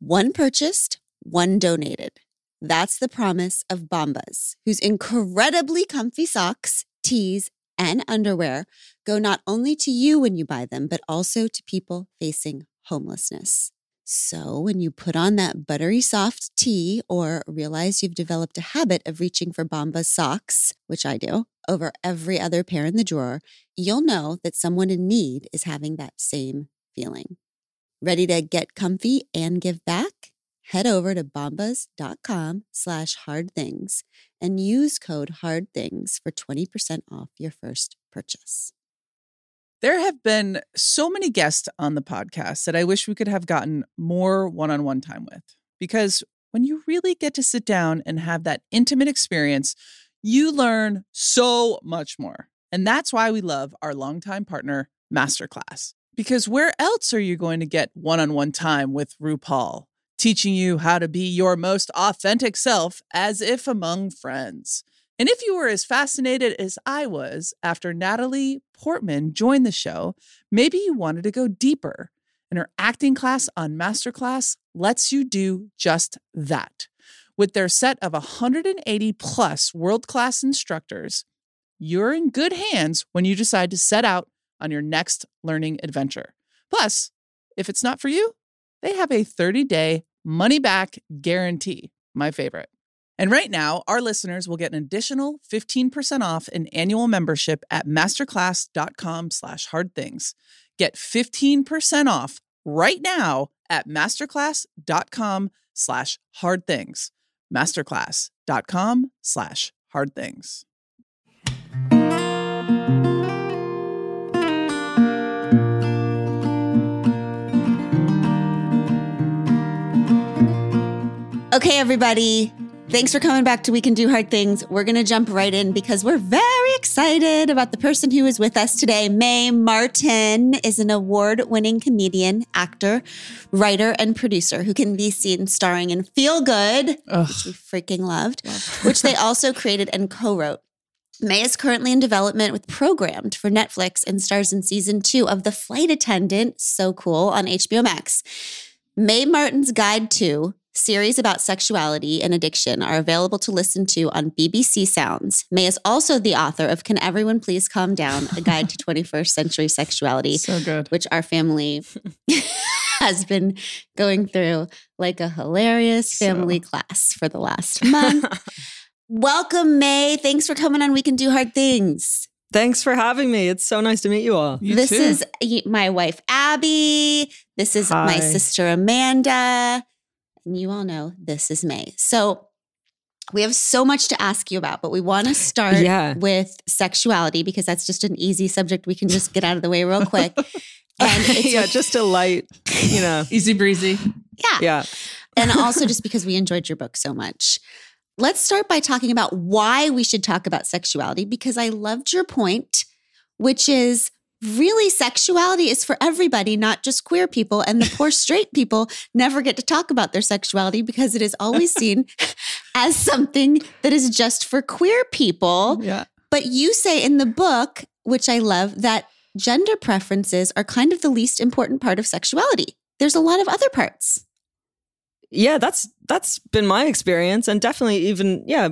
One purchased, one donated. That's the promise of Bombas, whose incredibly comfy socks, tees, and underwear go not only to you when you buy them, but also to people facing homelessness. So when you put on that buttery soft tee or realize you've developed a habit of reaching for Bombas socks, which I do, over every other pair in the drawer, you'll know that someone in need is having that same feeling. Ready to get comfy and give back? Head over to bombas.com slash hard things and use code hard things for 20% off your first purchase. There have been so many guests on the podcast that I wish we could have gotten more one on one time with. Because when you really get to sit down and have that intimate experience, you learn so much more. And that's why we love our longtime partner, Masterclass. Because where else are you going to get one on one time with RuPaul, teaching you how to be your most authentic self as if among friends? And if you were as fascinated as I was after Natalie Portman joined the show, maybe you wanted to go deeper. And her acting class on Masterclass lets you do just that. With their set of 180 plus world class instructors, you're in good hands when you decide to set out on your next learning adventure. Plus, if it's not for you, they have a 30 day money back guarantee. My favorite. And right now, our listeners will get an additional 15% off an annual membership at masterclass.com slash hard things. Get 15% off right now at masterclass.com slash hard things. Masterclass.com slash hard things. Okay, everybody. Thanks for coming back to We Can Do Hard Things. We're going to jump right in because we're very excited about the person who is with us today. Mae Martin is an award winning comedian, actor, writer, and producer who can be seen starring in Feel Good, Ugh. which we freaking loved, which they also created and co wrote. Mae is currently in development with Programmed for Netflix and stars in season two of The Flight Attendant, so cool, on HBO Max. Mae Martin's Guide to series about sexuality and addiction are available to listen to on BBC Sounds. Mae is also the author of Can Everyone Please Calm Down? A Guide to 21st Century Sexuality, So good. which our family has been going through like a hilarious family class for the last month. Welcome, Mae. Thanks for coming on We Can Do Hard Things. Thanks for having me. It's so nice to meet you all. You this too. is my wife, Abby. This is my sister, Amanda. And you all know this is Mae. So we have so much to ask you about, but we want to start Yeah. with sexuality because that's just an easy subject we can just get out of the way real quick. And it's yeah, just a light, you know. easy breezy. yeah. Yeah. and also just because we enjoyed your book so much. Let's start by talking about why we should talk about sexuality because I loved your point, which is really sexuality is for everybody, not just queer people. And the poor straight people never get to talk about their sexuality because it is always seen as something that is just for queer people. Yeah. But you say in the book, which I love, that gender preferences are kind of the least important part of sexuality. There's a lot of other parts. Yeah, that's that's been my experience and definitely even yeah,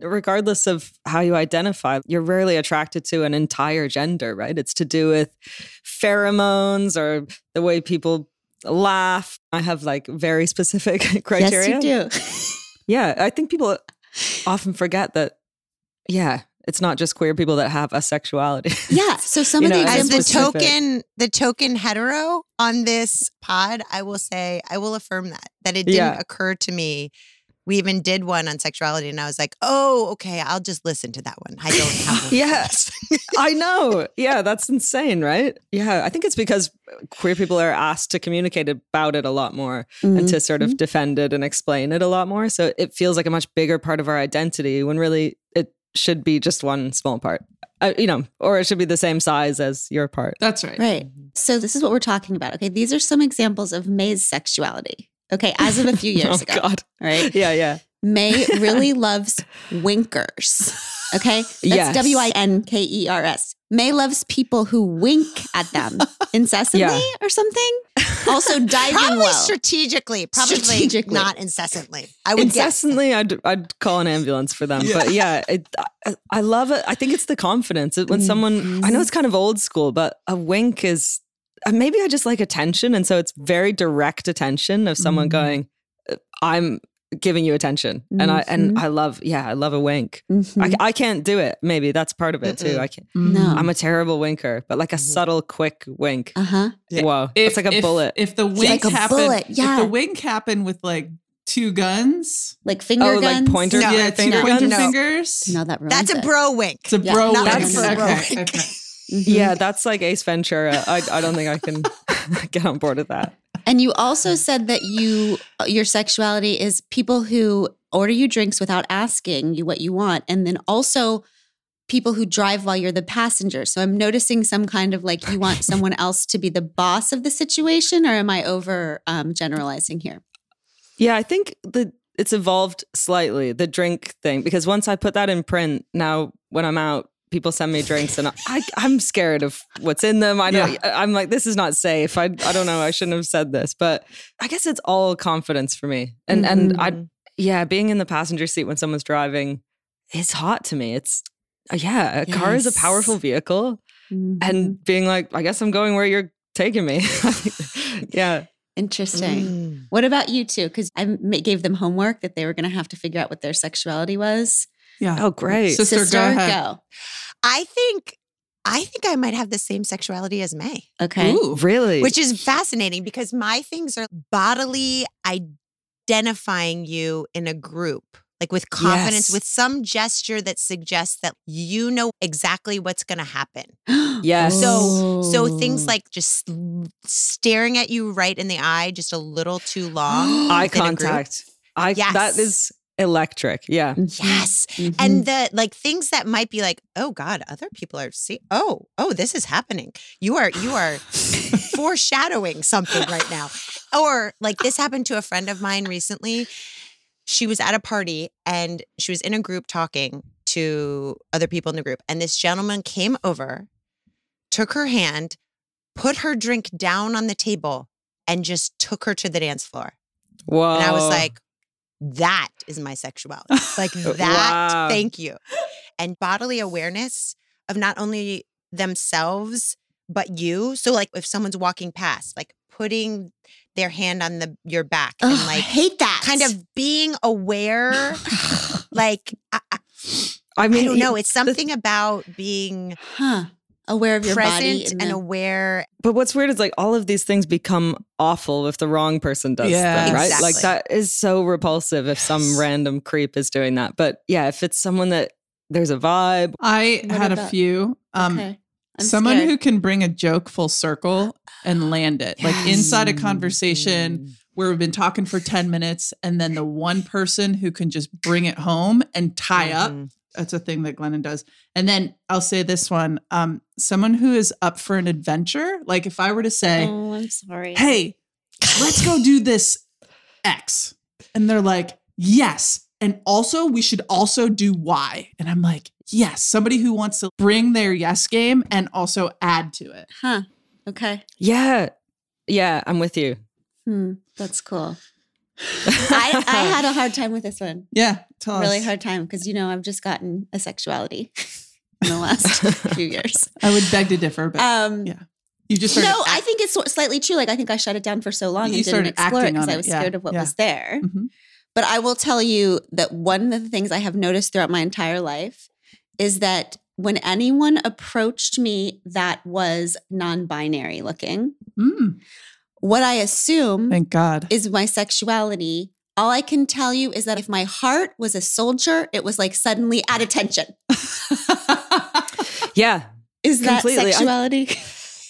regardless of how you identify, you're rarely attracted to an entire gender, right? It's to do with pheromones or the way people laugh. I have like very specific criteria. Yes, you do. Yeah, I think people often forget that yeah, it's not just queer people that have a sexuality. Yeah. So some You of the know, As the token, the token hetero on this pod, I will say, I will affirm that that it didn't Yeah. occur to me. We even did one on sexuality, and I was like, "Oh, okay, I'll just listen to that one." I don't have one. Yeah. I know. Yeah, that's insane, right? Yeah, I think it's because queer people are asked to communicate about it a lot more and to sort of defend it and explain it a lot more. So it feels like a much bigger part of our identity when really it should be just one small part. Uh, you know, or it should be the same size as your part. That's right. Right. So this is what we're talking about. Okay. These are some examples of Mae's sexuality. Okay. As of a few years oh ago. God. All right. Yeah, yeah. Mae really loves winkers. Okay. That's Yes. W I N K E R S. Mae loves people who wink at them incessantly Yeah. or something. Also, diving Probably well. strategically, probably Strategically. not incessantly. I would guess. Incessantly, I'd I'd call an ambulance for them. But yeah, it, I, I love it. I think it's the confidence It- when mm-hmm. someone. I know it's kind of old school, but a wink is. Uh, Maybe I just like attention, and so it's very direct attention of someone Mhm. going, uh, "I'm giving you attention," and I and Mhm. I love. Yeah, I love a wink. Mhm. I, I can't do it. Maybe that's part of it too. I can't. No. I'm a terrible winker, but like a Mhm. subtle, quick wink. uh-huh. Whoa, it's like a if, bullet. If the wink like happened, bullet, if yeah. the wink happened with like two guns, Like finger Oh, like guns. pointer- No, yeah, it's two finger pointer guns? fingers. No, that ruins That's a bro wink. It's a Yeah, bro not wink. like for a bro okay, wink. okay. Mhm. yeah, that's like Ace Ventura. I, I don't think I can get on board with that. And you also said that you your sexuality is people who order you drinks without asking you what you want, and then also people who drive while you're the passenger. So I'm noticing some kind of like you want someone else to be the boss of the situation, or am I over um, generalizing here? Yeah, I think the it's evolved slightly the drink thing because once I put that in print, now when I'm out, people send me drinks and I I'm scared of what's in them. I don't. Yeah. I'm like this is not safe. I I don't know. I shouldn't have said this, but I guess it's all confidence for me. And and I yeah, being in the passenger seat when someone's driving is hot to me. It's uh, yeah, a car is a powerful vehicle, Mhm. and being like, I guess I'm going where you're taking me. yeah. interesting. Mm. What about you two? Because I gave them homework that they were going to have to figure out what their sexuality was. Yeah. Oh, great. Sister, go ahead. I think I think I might have the same sexuality as Mae, Okay. Ooh. Really? which is fascinating because my things are bodily identifying you in a group. Like with confidence, Yes. with some gesture that suggests that you know exactly what's going to happen. Yes. So, so things Oh. like just staring at you right in the eye, just a little too long. eye within a group. contact. I Yes. that is electric. Yeah. Yes. Mhm. and the like things that might be like oh god other people are see oh oh this is happening you are you are foreshadowing something right now or like this happened to a friend of mine recently she was at a party and she was in a group talking to other people in the group and this gentleman came over took her hand put her drink down on the table and just took her to the dance floor Whoa. and I was like, that is my sexuality. Like oh, that, Wow. thank you. And bodily awareness of not only themselves, but you. So like if someone's walking past, like putting their hand on the your back Ugh, and I like hate that. kind of being aware, like I, I, I I mean, don't know. It's something about being huh. Aware of your body present and, and the- aware. But what's weird is like all of these things become awful if the wrong person does Yeah. them, right? Like that is so repulsive if some random creep is doing that. But yeah, if it's someone that there's a vibe, I What had a about- few. Um, okay. I'm someone scared. who can bring a joke full circle and land it, like inside a conversation where we've been talking for 10 minutes, and then the one person who can just bring it home and tie up. That's a thing that Glennon does. And then I'll say this one um, someone who is up for an adventure. Like if I were to say, Oh, I'm sorry. hey, let's go do this X. And they're like, yes. And also, we should also do Y. And I'm like, yes, somebody who wants to bring their yes game and also add to it. Huh. Okay. yeah, yeah, I'm with you. Hmm. That's cool. I, I had a hard time with this one. Yeah. Tell really us. hard time because you know I've just gotten a sexuality in the last few years. I would beg to differ, but Um, yeah. you just no, I think it's slightly true. Like I think I shut it down for so long You and didn't explore it because I was Yeah, scared of what yeah. was there. Mhm. But I will tell you that one of the things I have noticed throughout my entire life is that when anyone approached me that was non-binary looking, Mm, what I assume thank God. is my sexuality. All I can tell you is that if my heart was a soldier, it was like suddenly at attention. Yeah, Is that Completely. I- sexuality?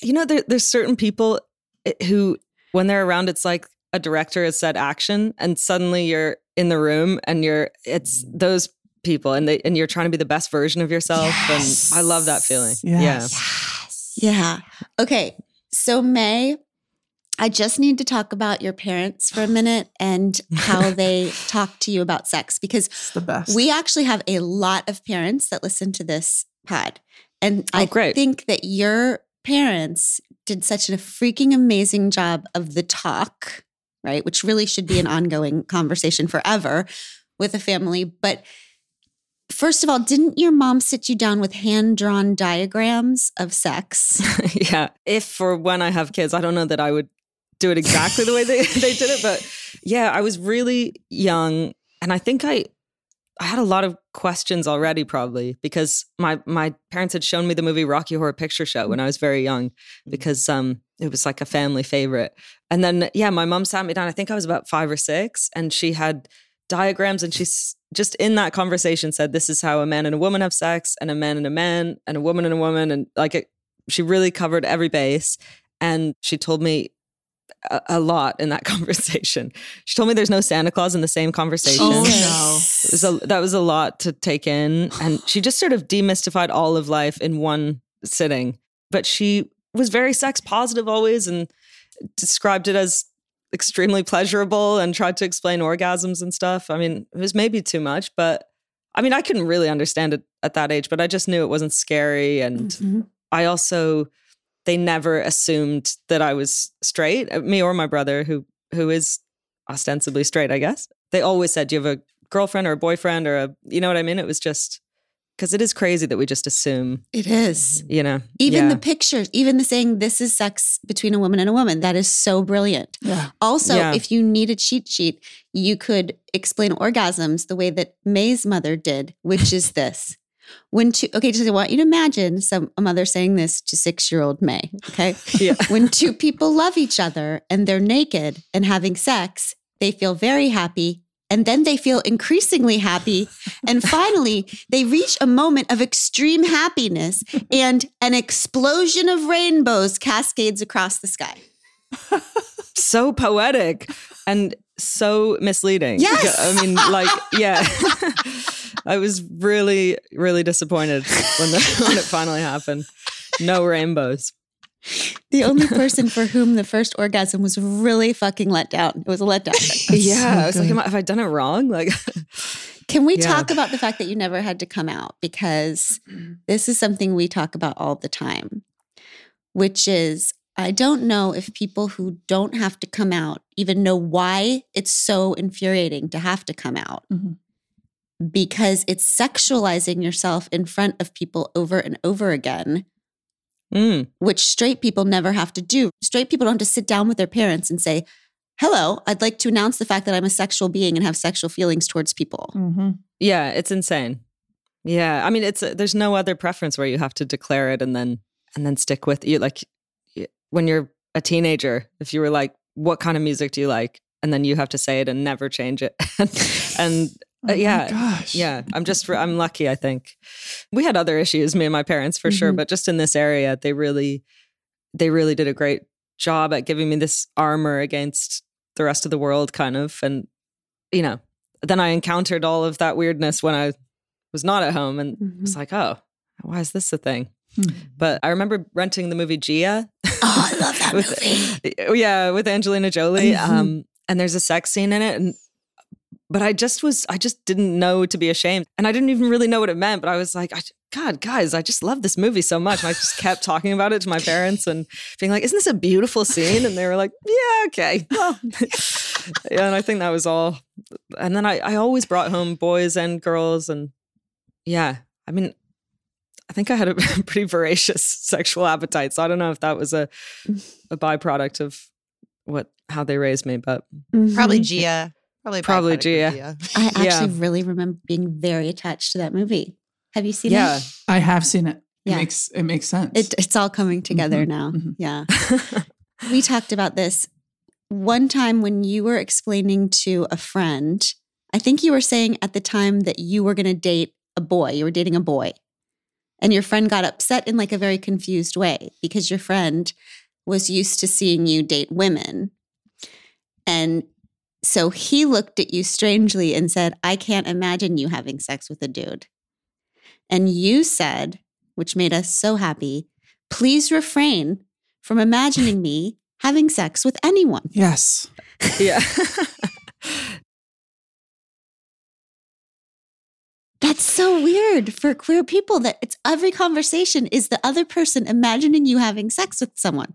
you know, there, there's certain people eh, who, when they're around, it's like a director has said action, and suddenly you're in the room, and you're it's those people, and they and you're trying to be the best version of yourself, Yes. and I love that feeling. Yes. Yes. yeah. Okay. So, Mae, I just need to talk about your parents for a minute and how they talk to you about sex because It's the best. we actually have a lot of parents that listen to this pod. And Oh, I great. think that your parents did such a freaking amazing job of the talk, right? Which really should be an ongoing conversation forever with a family. But first of all, didn't your mom sit you down with hand drawn diagrams of sex? yeah. If for when I have kids, I don't know that I would do it exactly the way they, they did it. But yeah, I was really young. And I think I I had a lot of questions already, probably because my my parents had shown me the movie Rocky Horror Picture Show when I was very young, because um it was like a family favorite. And then yeah, my mom sat me down. I think I was about five or six, and she had diagrams, and she's just in that conversation said, "This is how a man and a woman have sex, and a man and a man, and a woman and a woman," and like it, she really covered every base. And she told me a, a lot in that conversation. She told me there's no Santa Claus in the same conversation. Oh. It was a, that was a lot to take in. And she just sort of demystified all of life in one sitting. But she was very sex positive always and described it as extremely pleasurable and tried to explain orgasms and stuff. I mean, it was maybe too much, but I mean, I couldn't really understand it at that age, but I just knew it wasn't scary. And Mhm. I also, they never assumed that I was straight, uh, me or my brother, who who is ostensibly straight, I guess. They always said, "Do you have a girlfriend or a boyfriend or a," you know what I mean? It was just because it is crazy that we just assume, It is. you know, Even yeah. the pictures, even the saying, this is sex between a woman and a woman, that is so brilliant. Yeah. Also, Yeah. if you need a cheat sheet, you could explain orgasms the way that Mae's mother did, which is this. When two, okay, just I want you to imagine some a mother saying this to six year old Mae. Okay. yeah. when two people love each other and they're naked and having sex, they feel very happy. And then they feel increasingly happy. And finally, they reach a moment of extreme happiness and an explosion of rainbows cascades across the sky. so poetic and so misleading. Yes. I mean, like, yeah. I was really, really disappointed when the, when it finally happened. No rainbows. The only person for whom the first orgasm was really fucking let down. It was a letdown. yeah, so I was like, good. I, have I done it wrong? Like, Can we Yeah. talk about the fact that you never had to come out? Because mm-hmm. this is something we talk about all the time, which is I don't know if people who don't have to come out even know why it's so infuriating to have to come out Mhm. because it's sexualizing yourself in front of people over and over again, mm, which straight people never have to do. Straight people don't have to sit down with their parents and say, Hello, I'd like to announce the fact that I'm a sexual being and have sexual feelings towards people. Mm-hmm. yeah, it's insane. Yeah, I mean, it's there's no other preference where you have to declare it and then and then stick with you. Like when you're a teenager, if you were like, "What kind of music do you like?" and then you have to say it and never change it, and Oh Uh, yeah, gosh. Yeah, I'm just I'm lucky. I think we had other issues, me and my parents for sure, Mhm. but just in this area, they really they really did a great job at giving me this armor against the rest of the world, kind of. And you know, then I encountered all of that weirdness when I was not at home, and Mhm. was like, oh, why is this a thing? Hmm. But I remember renting the movie Gia. Oh, I love that with, movie. Yeah, with Angelina Jolie. Mhm. Um, and there's a sex scene in it, and but I just was, I just didn't know to be ashamed, and I didn't even really know what it meant. But I was like, I, God, guys, I just love this movie so much, and I just kept talking about it to my parents and being like, "Isn't this a beautiful scene?" And they were like, "Yeah, okay." Well, yeah, and I think that was all. And then I, I always brought home boys and girls, and yeah, I mean, I think I had a pretty voracious sexual appetite. So I don't know if that was a a byproduct of what how they raised me, but Probably Mhm. Gia. Probably Probably byproduct of Gia. I actually Yeah. really remember being very attached to that movie. Have you seen yeah, it? Yeah, I have seen it. Yeah. It makes it makes sense. it? It's all coming together Mhm, now. mhm. Yeah. we talked about this one time when you were explaining to a friend. I think you were saying at the time that you were going to date a boy, you were dating a boy. And your friend got upset in like a very confused way because your friend was used to seeing you date women. And so he looked at you strangely and said, I can't imagine you having sex with a dude. And you said, which made us so happy, please refrain from imagining me having sex with anyone. yes. yeah. That's so weird for queer people that it's every conversation is the other person imagining you having sex with someone.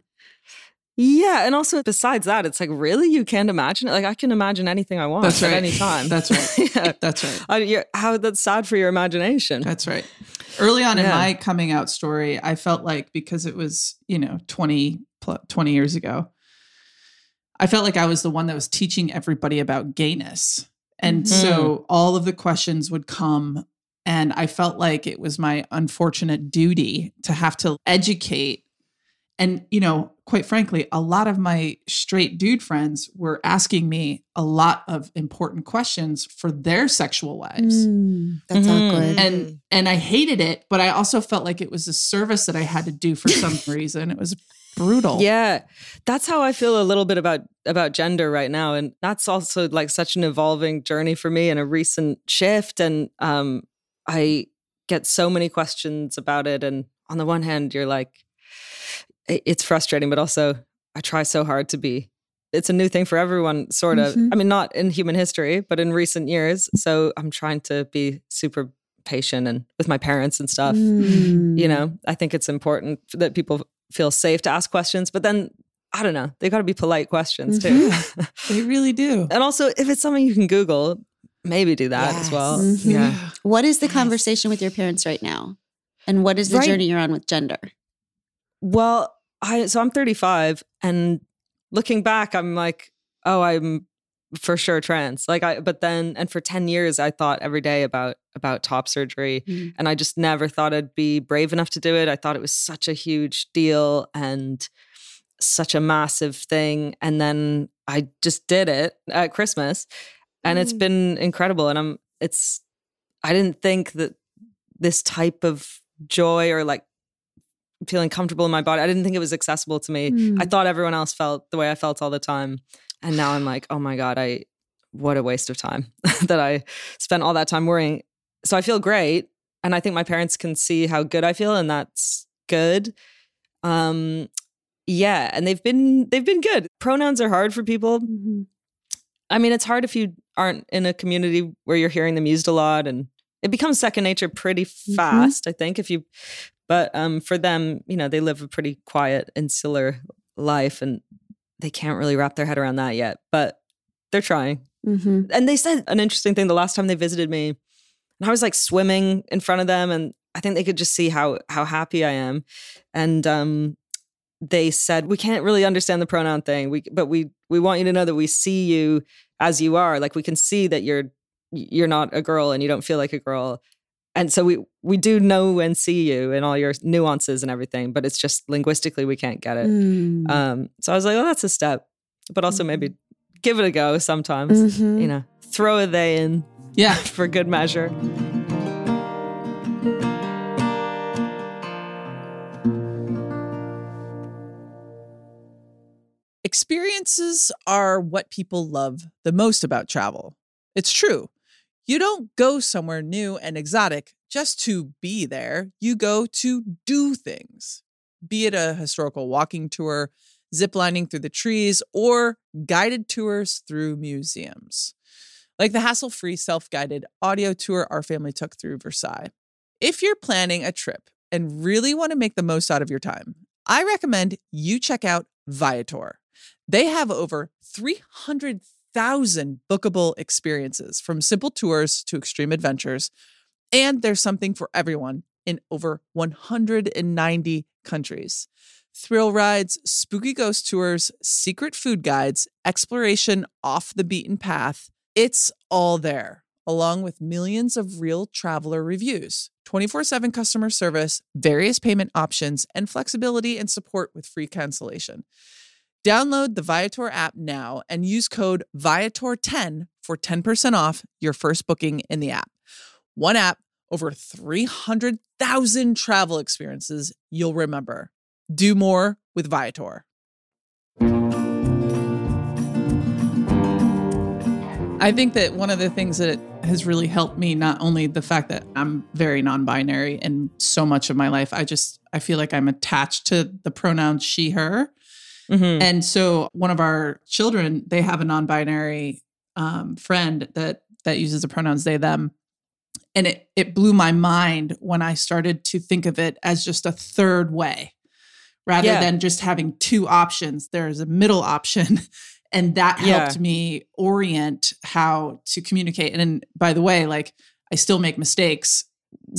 Yeah, and also besides that, it's like really you can't imagine it. Like I can imagine anything I want That's at any time. That's right. yeah. That's right. I, you're, how that's sad for your imagination. That's right. Early on in my coming out story, I felt like because it was, you know, 20, 20 years ago, I felt like I was the one that was teaching everybody about gayness. And Mhm. so all of the questions would come. And I felt like it was my unfortunate duty to have to educate. And, you know, quite frankly, a lot of my straight dude friends were asking me a lot of important questions for their sexual lives Mm, that's Mhm. awkward. and and I hated it, but I also felt like it was a service that I had to do for some reason. It was brutal. Yeah, that's how I feel a little bit about about gender right now, and that's also like such an evolving journey for me and a recent shift. And um, I get so many questions about it, and on the one hand, you're like, it's frustrating, but also I try so hard to be. It's a new thing for everyone, sort of. Mhm. I mean, not in human history, but in recent years. So I'm trying to be super patient and with my parents and stuff Mm. you know i think it's important that people feel safe to ask questions but then i don't know they got to be polite questions too They really do. and also if it's something you can google maybe do that as Yes. well Mhm. yeah What is the Yes. conversation with your parents right now? And what is the Right- journey you're on with gender? well i so i'm 35 and looking back i'm like oh i'm for sure trans like i but then and for 10 years i thought every day about about top surgery Mm. and I just never thought I'd be brave enough to do it. I thought it was such a huge deal and such a massive thing. And then I just did it at Christmas and it's been incredible. And I'm, it's, I didn't think that this type of joy or like feeling comfortable in my body, I didn't think it was accessible to me. I Mm. thought everyone else felt the way I felt all the time. And now I'm like, oh my God, I, what a waste of time that I spent all that time worrying. So I feel great. And I think my parents can see how good I feel, and that's good. Um, yeah, and they've been they've been good. Pronouns are hard for people. Mhm. I mean, it's hard if you aren't in a community where you're hearing them used a lot, and it becomes second nature pretty fast. I think if you, but um, for them, you know, they live a pretty quiet, insular life, and they can't really wrap their head around that yet. But they're trying Mhm. and they said an interesting thing the last time they visited me and i was like swimming in front of them and i think they could just see how how happy i am and um they said we can't really understand the pronoun thing we but we we want you to know that we see you as you are like we can see that you're you're not a girl and you don't feel like a girl and so we we do know and see you and all your nuances and everything but it's just linguistically we can't get it Mm. um so i was like oh that's a step but also maybe give it a go sometimes Mhm. you know, throw a they in Yeah. for good measure. Experiences are what people love the most about travel. It's true. You don't go somewhere new and exotic just to be there. You go to do things, be it a historical walking tour, ziplining through the trees, or guided tours through museums. Like the hassle free self guided audio tour our family took through Versailles. If you're planning a trip and really want to make the most out of your time, I recommend you check out Viator. They have over 300,000 bookable experiences from simple tours to extreme adventures, and there's something for everyone in over 190 countries. Thrill rides, spooky ghost tours, secret food guides, exploration off the beaten path. It's all there, along with millions of real traveler reviews, 24 7 customer service, various payment options, and flexibility and support with free cancellation. Download the Viator app now and use code Viator10 for 10% off your first booking in the app. One app, over 300,000 travel experiences you'll remember. Do more with Viator. I think that one of the things that has really helped me, not only the fact that I'm very non binary in so much of my life, I just, I feel like I'm attached to the pronoun she, her. Mhm. And so one of our children, they have a non-binary um, friend that that uses the pronouns they them, and it it blew my mind when I started to think of it as just a third way rather Yeah. than just having two options. There's a middle option. And that Yeah. helped me orient how to communicate. And then, by the way, like I still make mistakes.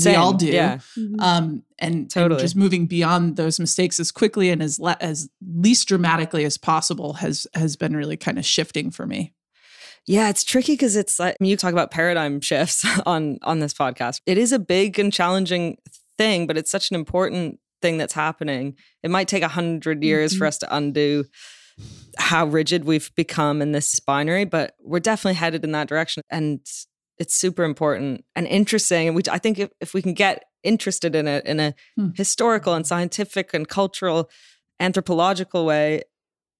We all do. Yeah. Um, and, and just moving beyond those mistakes as quickly and as le- as least dramatically as possible has has been really kind of shifting for me. Yeah, it's tricky because it's like I mean, you talk about paradigm shifts on on this podcast. It is a big and challenging thing, but it's such an important thing that's happening. It might take a hundred years for Mhm. us to undo how rigid we've become in this binary, but we're definitely headed in that direction, and it's super important and interesting. And we, I think, if, if we can get interested in it in a Hmm. historical and scientific and cultural, anthropological way,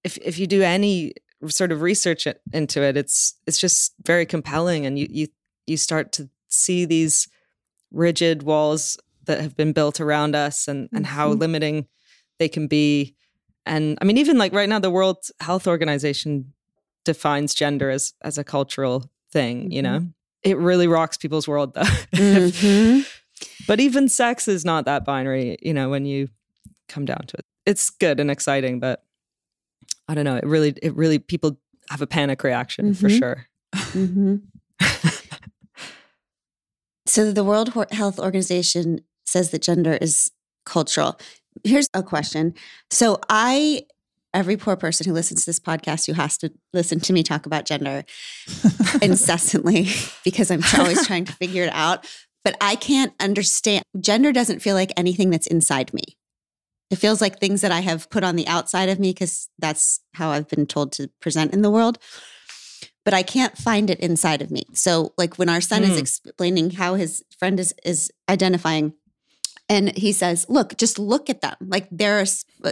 if if you do any sort of research into it, it's it's just very compelling, and you you you start to see these rigid walls that have been built around us, and and how Mhm. limiting they can be. And I mean, even like right now, the World Health Organization defines gender as as a cultural thing. You know, it really rocks people's world though. Mhm. but even sex is not that binary. You know, when you come down to it, it's good and exciting, but I don't know. It really, it really, people have a panic reaction for Mhm. sure. Mhm. so the World Health Organization says that gender is cultural. Here's a question. So I every poor person who listens to this podcast who has to listen to me talk about gender incessantly because I'm always trying to figure it out, but I can't understand gender doesn't feel like anything that's inside me. It feels like things that I have put on the outside of me because that's how I've been told to present in the world but I can't find it inside of me. So like when our son is Hmm. explaining how his friend is is identifying and he says, "Look, just look at them. Like they're,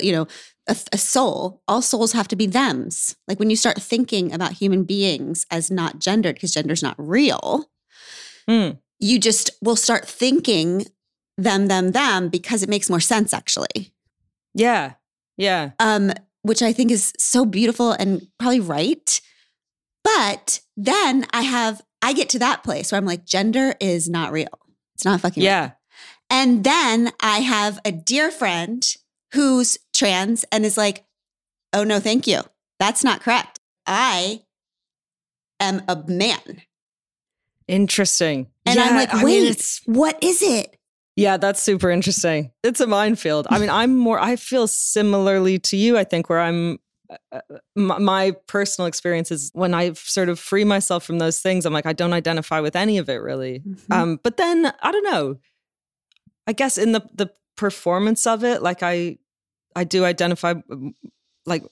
you know, a, a soul. All souls have to be them's. Like when you start thinking about human beings as not gendered because gender's not real, Hmm. you just will start thinking them, them, them because it makes more sense actually. Yeah, yeah, um, which I think is so beautiful and probably right. But then I have, I get to that place where I'm like, gender is not real. It's not fucking real. yeah. And then I have a dear friend who's trans and is like, oh, no, thank you. That's not correct. I am a man. Interesting. And I'm Yeah, like, I mean, wait, what is it? Yeah, that's super interesting. It's a minefield. I mean, I'm more, I feel similarly to you, I think, where I'm, uh, my, my personal experience is when I sort of free myself from those things, I'm like, I don't identify with any of it really. Mm-hmm. Um, but then I don't know. I guess in the the performance of it, like I, I do identify, um, like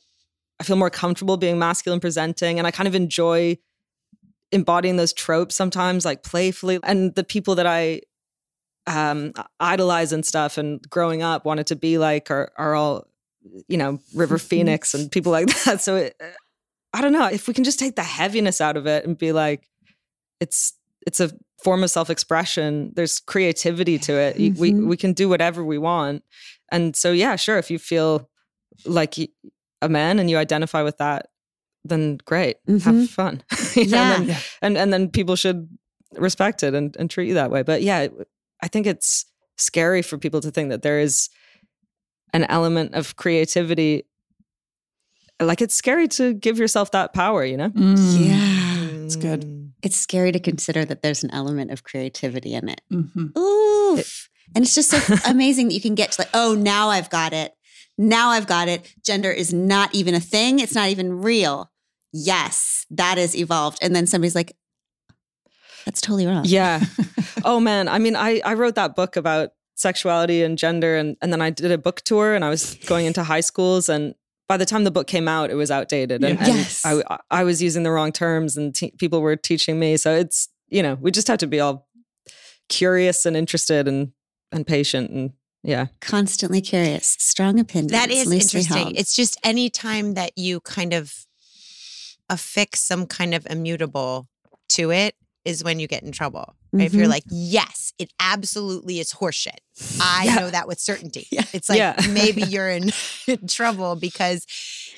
I feel more comfortable being masculine presenting, and I kind of enjoy embodying those tropes sometimes, like playfully. And the people that I um, idolize and stuff, and growing up wanted to be like, are are all, you know, River Phoenix and people like that. So it, I don't know if we can just take the heaviness out of it and be like, it's it's a form of self-expression there's creativity to it You- we we can do whatever we want and so yeah sure if you feel like a man and you identify with that then great Mhm. have fun You Yeah. and, then, and and then people should respect it and, and treat you that way but yeah i think it's scary for people to think that there is an element of creativity like it's scary to give yourself that power you know Mm. Yeah. It's good. It's scary to consider that there's an element of creativity in it. Mhm. Oof. and it's just so amazing that you can get to like, oh, now I've got it. Now I've got it. Gender is not even a thing. It's not even real. Yes, that is evolved. And then somebody's like, that's totally wrong. Yeah. oh man. I mean, I I wrote that book about sexuality and gender and and then I did a book tour and I was going into high schools and by the time the book came out it was outdated and, Yeah. and Yes. I I was using the wrong terms and te- people were teaching me so it's you know we just have to be all curious and interested and and patient and yeah Constantly curious, strong opinions. That is loosely interesting. held. It's just any time that you kind of affix some kind of immutable to it is when you get in trouble. Right? If you're Mhm. like, yes, it absolutely is horseshit. I Yeah. know that with certainty. Yeah. It's like Yeah. maybe you're in, in trouble because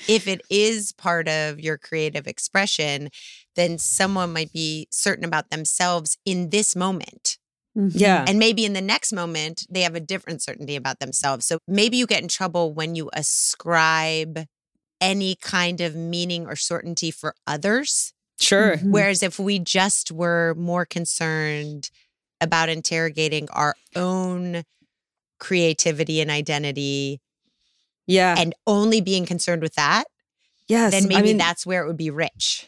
if it is part of your creative expression, then someone might be certain about themselves in this moment Mhm. Yeah. And maybe in the next moment, they have a different certainty about themselves. So maybe you get in trouble when you ascribe any kind of meaning or certainty for others. Sure. Mhm. Whereas if we just were more concerned about interrogating our own creativity and identity Yeah. and only being concerned with that, yes. then maybe I mean, that's where it would be rich.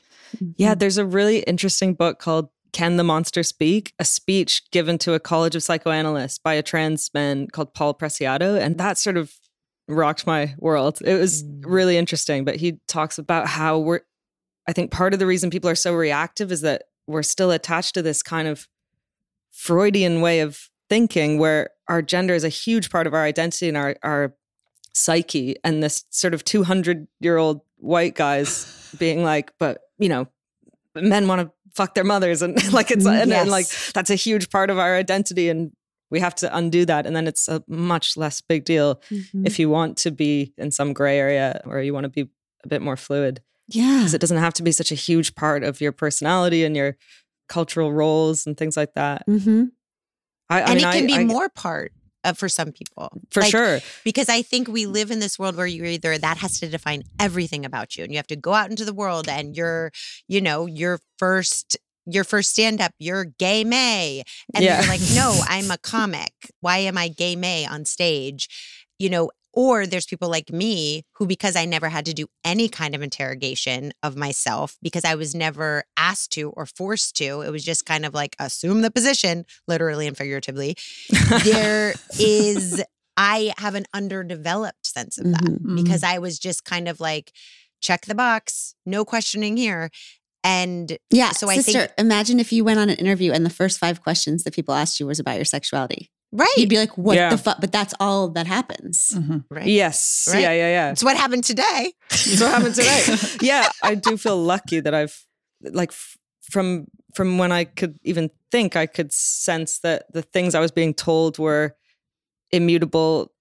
Yeah, there's a really interesting book called Can the Monster Speak? A speech given to a college of psychoanalysts by a trans man called Paul Preciado. And that sort of rocked my world. It was Mm. really interesting. But he talks about how we're, I think part of the reason people are so reactive is that we're still attached to this kind of Freudian way of thinking where our gender is a huge part of our identity and our, our psyche. And this sort of 200 year old white guys being like, but you know, men want to fuck their mothers and like it's and, and like that's a huge part of our identity and we have to undo that and then it's a much less big deal Mhm. if you want to be in some gray area or you want to be a bit more fluid yeah. because it doesn't have to be such a huge part of your personality and your cultural roles and things like that hmm I, I and mean, it can I- be I- more part of for some people. for Like, sure because I think we live in this world where you're either that has to define everything about you, and you have to go out into the world and you're, you know, your first your first stand up, you're gay Mae, and Yeah. you're like, no, I'm a comic. Why am I gay Mae on stage? You know. Or there's people like me who, because I never had to do any kind of interrogation of myself, because I was never asked to or forced to, it was just kind of like assume the position, literally and figuratively. There is I have an underdeveloped sense of that Mhm. because I was just kind of like, check the box, no questioning here. And Yeah. So I think- imagine if you went on an interview and the first five questions that people asked you was about your sexuality. Right, You'd be like, what Yeah. the fuck? But that's all that happens. Mhm. right. yes Right. yeah yeah yeah It's what happened today. That's what happened today. yeah, I do feel lucky that I've like f- from from when I could even think, I could sense that the things I was being told were immutable,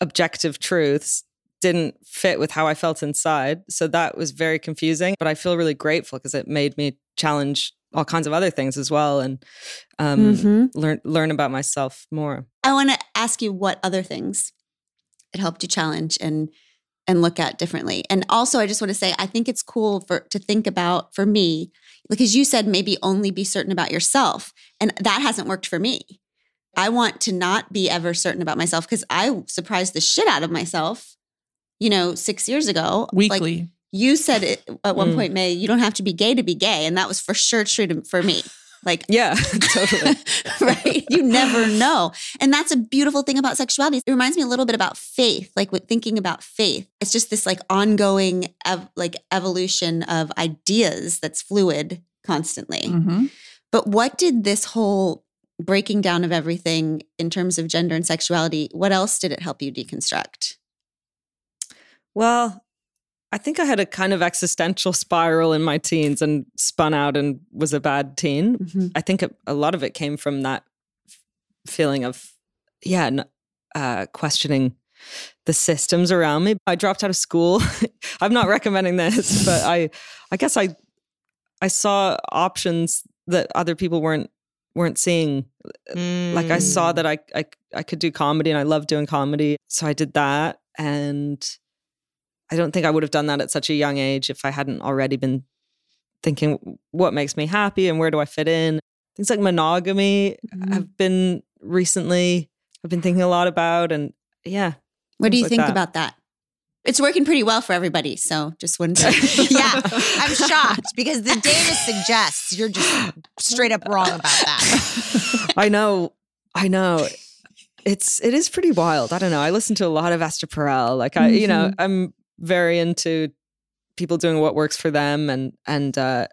objective truths didn't fit with how I felt inside. So that was very confusing. But I feel really grateful because it made me challenge all kinds of other things as well and um, Mhm. learn learn about myself more. I want to ask you what other things it helped you challenge and and look at differently. And also I just want to say I think it's cool for to think about for me because you said maybe only be certain about yourself and that hasn't worked for me. I want to not be ever certain about myself because I surprised the shit out of myself, you know, 6 years ago. Like, Weekly. You said it at one Mm. point, Mae, you don't have to be gay to be gay. And that was for sure true to, for me. Like, Yeah, totally. right? You never know. And that's a beautiful thing about sexuality. It reminds me a little bit about faith, like with thinking about faith. It's just this like ongoing ev- like evolution of ideas that's fluid constantly. Mhm. But what did this whole breaking down of everything in terms of gender and sexuality, what else did it help you deconstruct? Well, I think I had a kind of existential spiral in my teens and spun out and was a bad teen. Mhm. I think a, a lot of it came from that feeling of, yeah, uh, questioning the systems around me. I dropped out of school. I'm not recommending this, but I, I guess I, I saw options that other people weren't weren't seeing. Like I saw Mm. that I, I I could do comedy and I love doing comedy, so I did that. And I don't think I would have done that at such a young age if I hadn't already been thinking what makes me happy and where do I fit in. Things like monogamy Mhm. have been recently. I've been thinking a lot about, and yeah, What do you like think that. about that? It's working pretty well for everybody. So just to. yeah, I'm shocked because the data suggests you're just straight up wrong about that. I know, I know. It's it is pretty wild. I don't know. I listen to a lot of Esther Perel. Like I, you know, I'm very into people doing what works for them and and uh,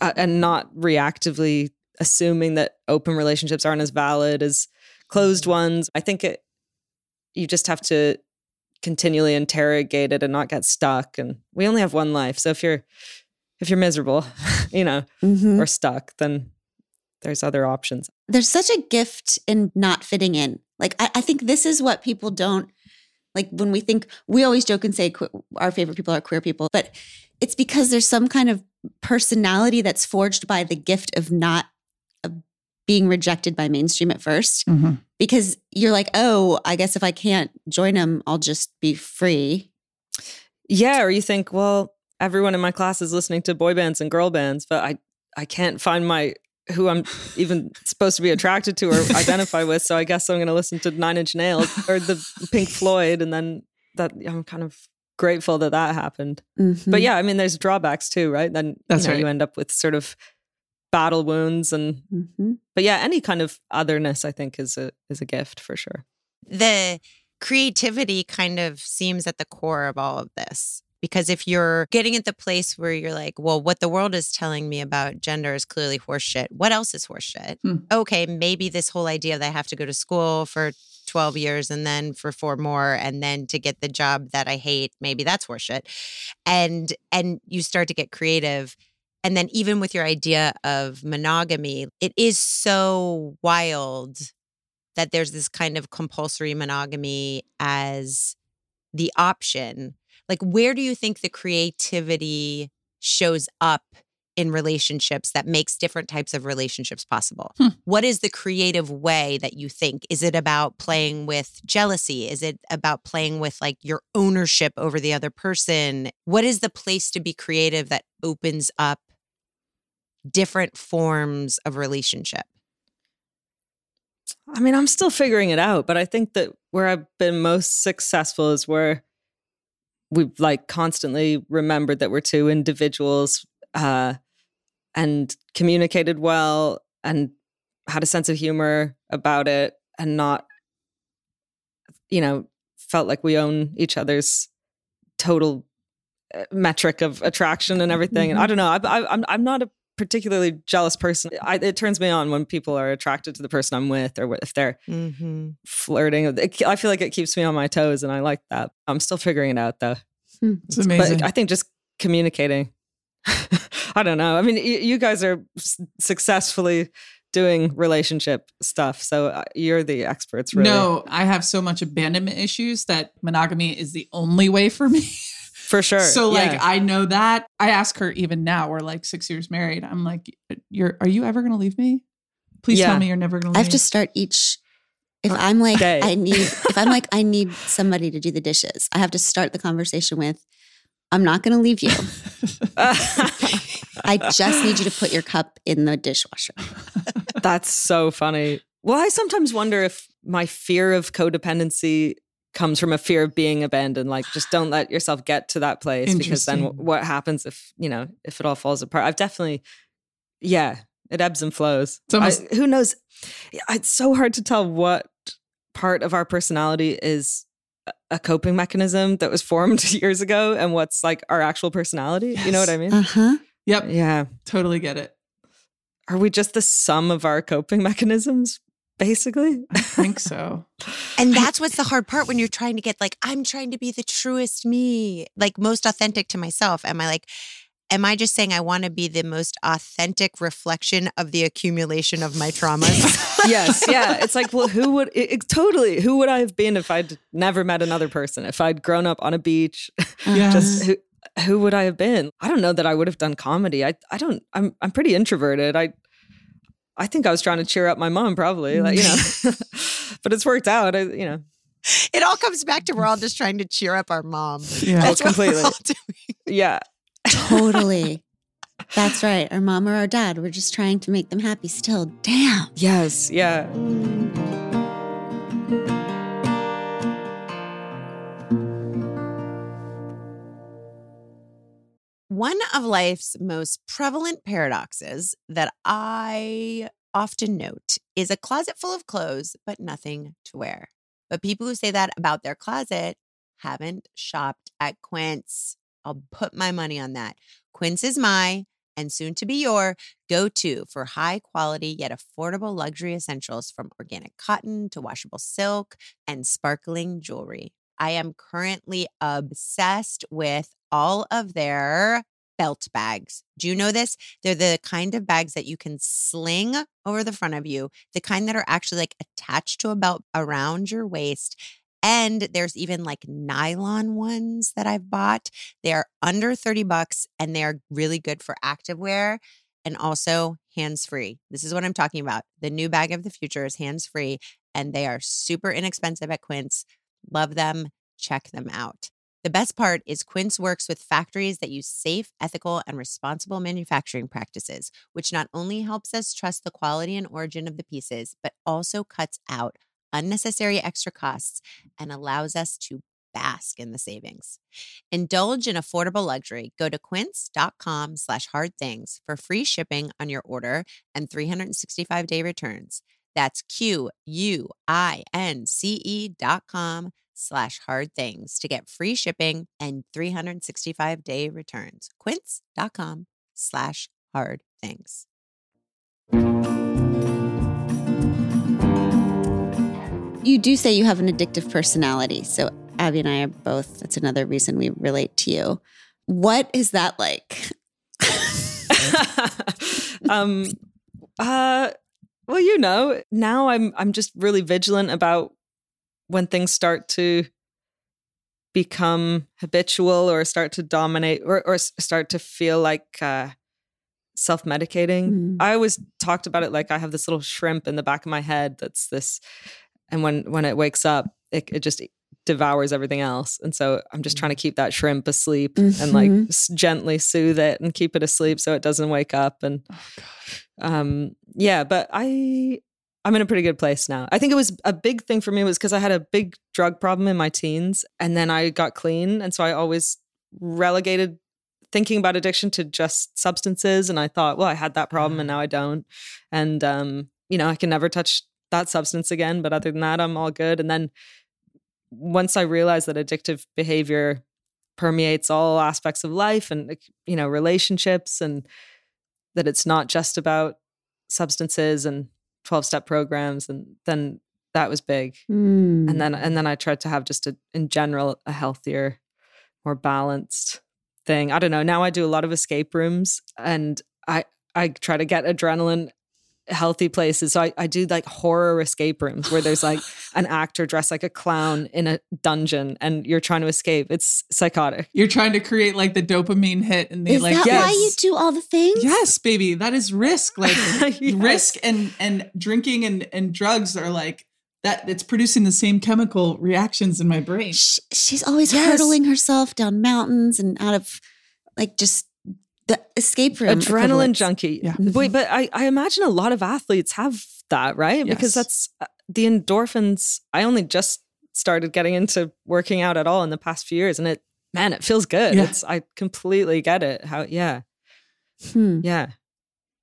uh, and not reactively assuming that open relationships aren't as valid as closed ones. I think it you just have to continually interrogate it and not get stuck. And we only have one life, so if you're if you're miserable, you know, Mhm. or stuck, then there's other options. there's such a gift in not fitting in. Like, I, I think this is what people don't like when we think we always joke and say que- our favorite people are queer people, but it's because there's some kind of personality that's forged by the gift of not uh, being rejected by mainstream at 1st Mm-hmm. because you're like, oh, I guess if I can't join them, I'll just be free. Yeah, or you think, well, everyone in my class is listening to boy bands and girl bands, but I I can't find my who I'm even supposed to be attracted to or identify with. So I guess I'm going to listen to Nine Inch Nails or the Pink Floyd, and then that I'm kind of grateful that that happened. Mhm. But yeah, I mean, there's drawbacks too, right? Then That's you, know, right. you end up with sort of battle wounds, and Mhm. but yeah, any kind of otherness, I think, is a is a gift for sure. the creativity kind of seems at the core of all of this. Because if you're getting at the place where you're like, well, what the world is telling me about gender is clearly horseshit. What else is horseshit? Hmm. Okay, maybe this whole idea that I have to go to school for 12 years and then for four more and then to get the job that I hate, maybe that's horseshit. And and you start to get creative. And then even with your idea of monogamy, it is so wild that there's this kind of compulsory monogamy as the option. Like, where do you think the creativity shows up in relationships that makes different types of relationships possible? Hmm. What is the creative way that you think? Is it about playing with jealousy? Is it about playing with like your ownership over the other person? What is the place to be creative that opens up different forms of relationship? I mean, I'm still figuring it out, but I think that where I've been most successful is where we've like constantly remembered that we're two individuals uh, and communicated well and had a sense of humor about it and not, you know, felt like we own each other's total uh, metric of attraction and everything. And I don't know. I, I, I'm I'm not a particularly jealous person. I, it turns me on when people are attracted to the person I'm with, or if they're Mm-hmm. flirting. It- I feel like it keeps me on my toes, and I like that. I'm still figuring it out, though. It's amazing. But I think just communicating. I don't know. I mean, y- you guys are s- successfully doing relationship stuff, so uh, you're the experts. Really, No, I have so much abandonment issues that monogamy is the only way for me. for sure. So like Yeah. I know that. I ask her even now, we're like six years married. I'm like, You're are you ever gonna leave me? Please Yeah. tell me you're never gonna leave I have to start each. If uh, I'm like, Day. I need, if I'm like, I need somebody to do the dishes, I have to start the conversation with, I'm not going to leave you. I just need you to put your cup in the dishwasher. That's so funny. Well, I sometimes wonder if my fear of codependency comes from a fear of being abandoned. Like, just don't let yourself get to that place because then w- what happens if, you know, if it all falls apart? I've definitely, yeah, it ebbs and flows. Almost- I- who knows? It's so hard to tell what part of our personality is a- coping mechanism that was formed years ago and what's like our actual personality. You know what I mean? Uh huh. Yep, yeah. totally get it. Are we just the sum of our coping mechanisms, basically? I think so. And that's what's the hard part when you're trying to get like, I'm trying to be the truest me, like most authentic to myself. Am I like, am I just saying I want to be the most authentic reflection of the accumulation of my traumas? yes, yeah. It's like, well, who would it, it- totally? Who would I have been if I'd never met another person? If I'd grown up on a beach, Yeah. just who, who would I have been? I don't know that I would have done comedy. I, I don't. I'm, I'm pretty introverted. I, I think I was trying to cheer up my mom, probably, like you know. but it's worked out. I, you know, it all comes back to we're all just trying to cheer up our mom. Yeah. That's oh, what we're completely. all doing. yeah. Totally. That's right. Our mom or our dad, we're just trying to make them happy still. Damn. Yes. Yeah. One of life's most prevalent paradoxes that I often note is a closet full of clothes, but nothing to wear. But people who say that about their closet haven't shopped at Quince. I'll put my money on that. Quince is my and soon to be your go to for high quality yet affordable luxury essentials from organic cotton to washable silk and sparkling jewelry. I am currently obsessed with all of their belt bags. Do you know this? They're the kind of bags that you can sling over the front of you, the kind that are actually like attached to a belt around your waist. And there's even like nylon ones that I've bought. They are under 30 bucks and they are really good for activewear. and also hands free. This is what I'm talking about. The new bag of the future is hands free, and they are super inexpensive at Quince. Love them. Check them out. The best part is Quince works with factories that use safe, ethical, and responsible manufacturing practices, which not only helps us trust the quality and origin of the pieces, but also cuts out unnecessary extra costs and allows us to bask in the savings. Indulge in affordable luxury. Go to quince.com slash hard things for free shipping on your order and 365 day returns. That's Q U I N C E dot com slash hard things to get free shipping and 365 day returns. Quince.com slash hard things. You do say you have an addictive personality. So Abby and I are both, that's another reason we relate to you. What is that like? um uh well you know now i'm i'm just really vigilant about when things start to become habitual or start to dominate or, or start to feel like uh self-medicating Mm. i always talked about it like i have this little shrimp in the back of my head that's this and when when it wakes up it, it just devours everything else and so i'm just trying to keep that shrimp asleep and like Mhm. s- gently soothe it and keep it asleep so it doesn't wake up and um yeah but i i'm in a pretty good place now. I think it was a big thing for me was because i had a big drug problem in my teens and then i got clean and so i always relegated thinking about addiction to just substances and i thought well i had that problem and now i don't. And um you know i can never touch that substance again but other than that i'm all good. And then once i realized that addictive behavior permeates all aspects of life and you know relationships and that it's not just about substances and 12 step programs and then that was big Mm. and then and then i tried to have just a in general a healthier more balanced thing i don't know now i do a lot of escape rooms and i i try to get adrenaline healthy places so I, I do like horror escape rooms where there's like an actor dressed like a clown in a dungeon and you're trying to escape it's psychotic You're trying to create like the dopamine hit and the Is like that yes. why you do all the things? Yes, baby. That is risk. Like Yes. risk and and drinking and and drugs are like that it's producing the same chemical reactions in my brain. Sh- she's always Yes. hurtling herself down mountains and out of like just the escape room. adrenaline junkie. Yeah. Wait, but I, I imagine a lot of athletes have that, right? Because that's uh, the endorphins. I only just started getting into working out at all in the past few years, and it, man, it feels good. Yeah. It's I completely get it. How, yeah, Hmm. yeah.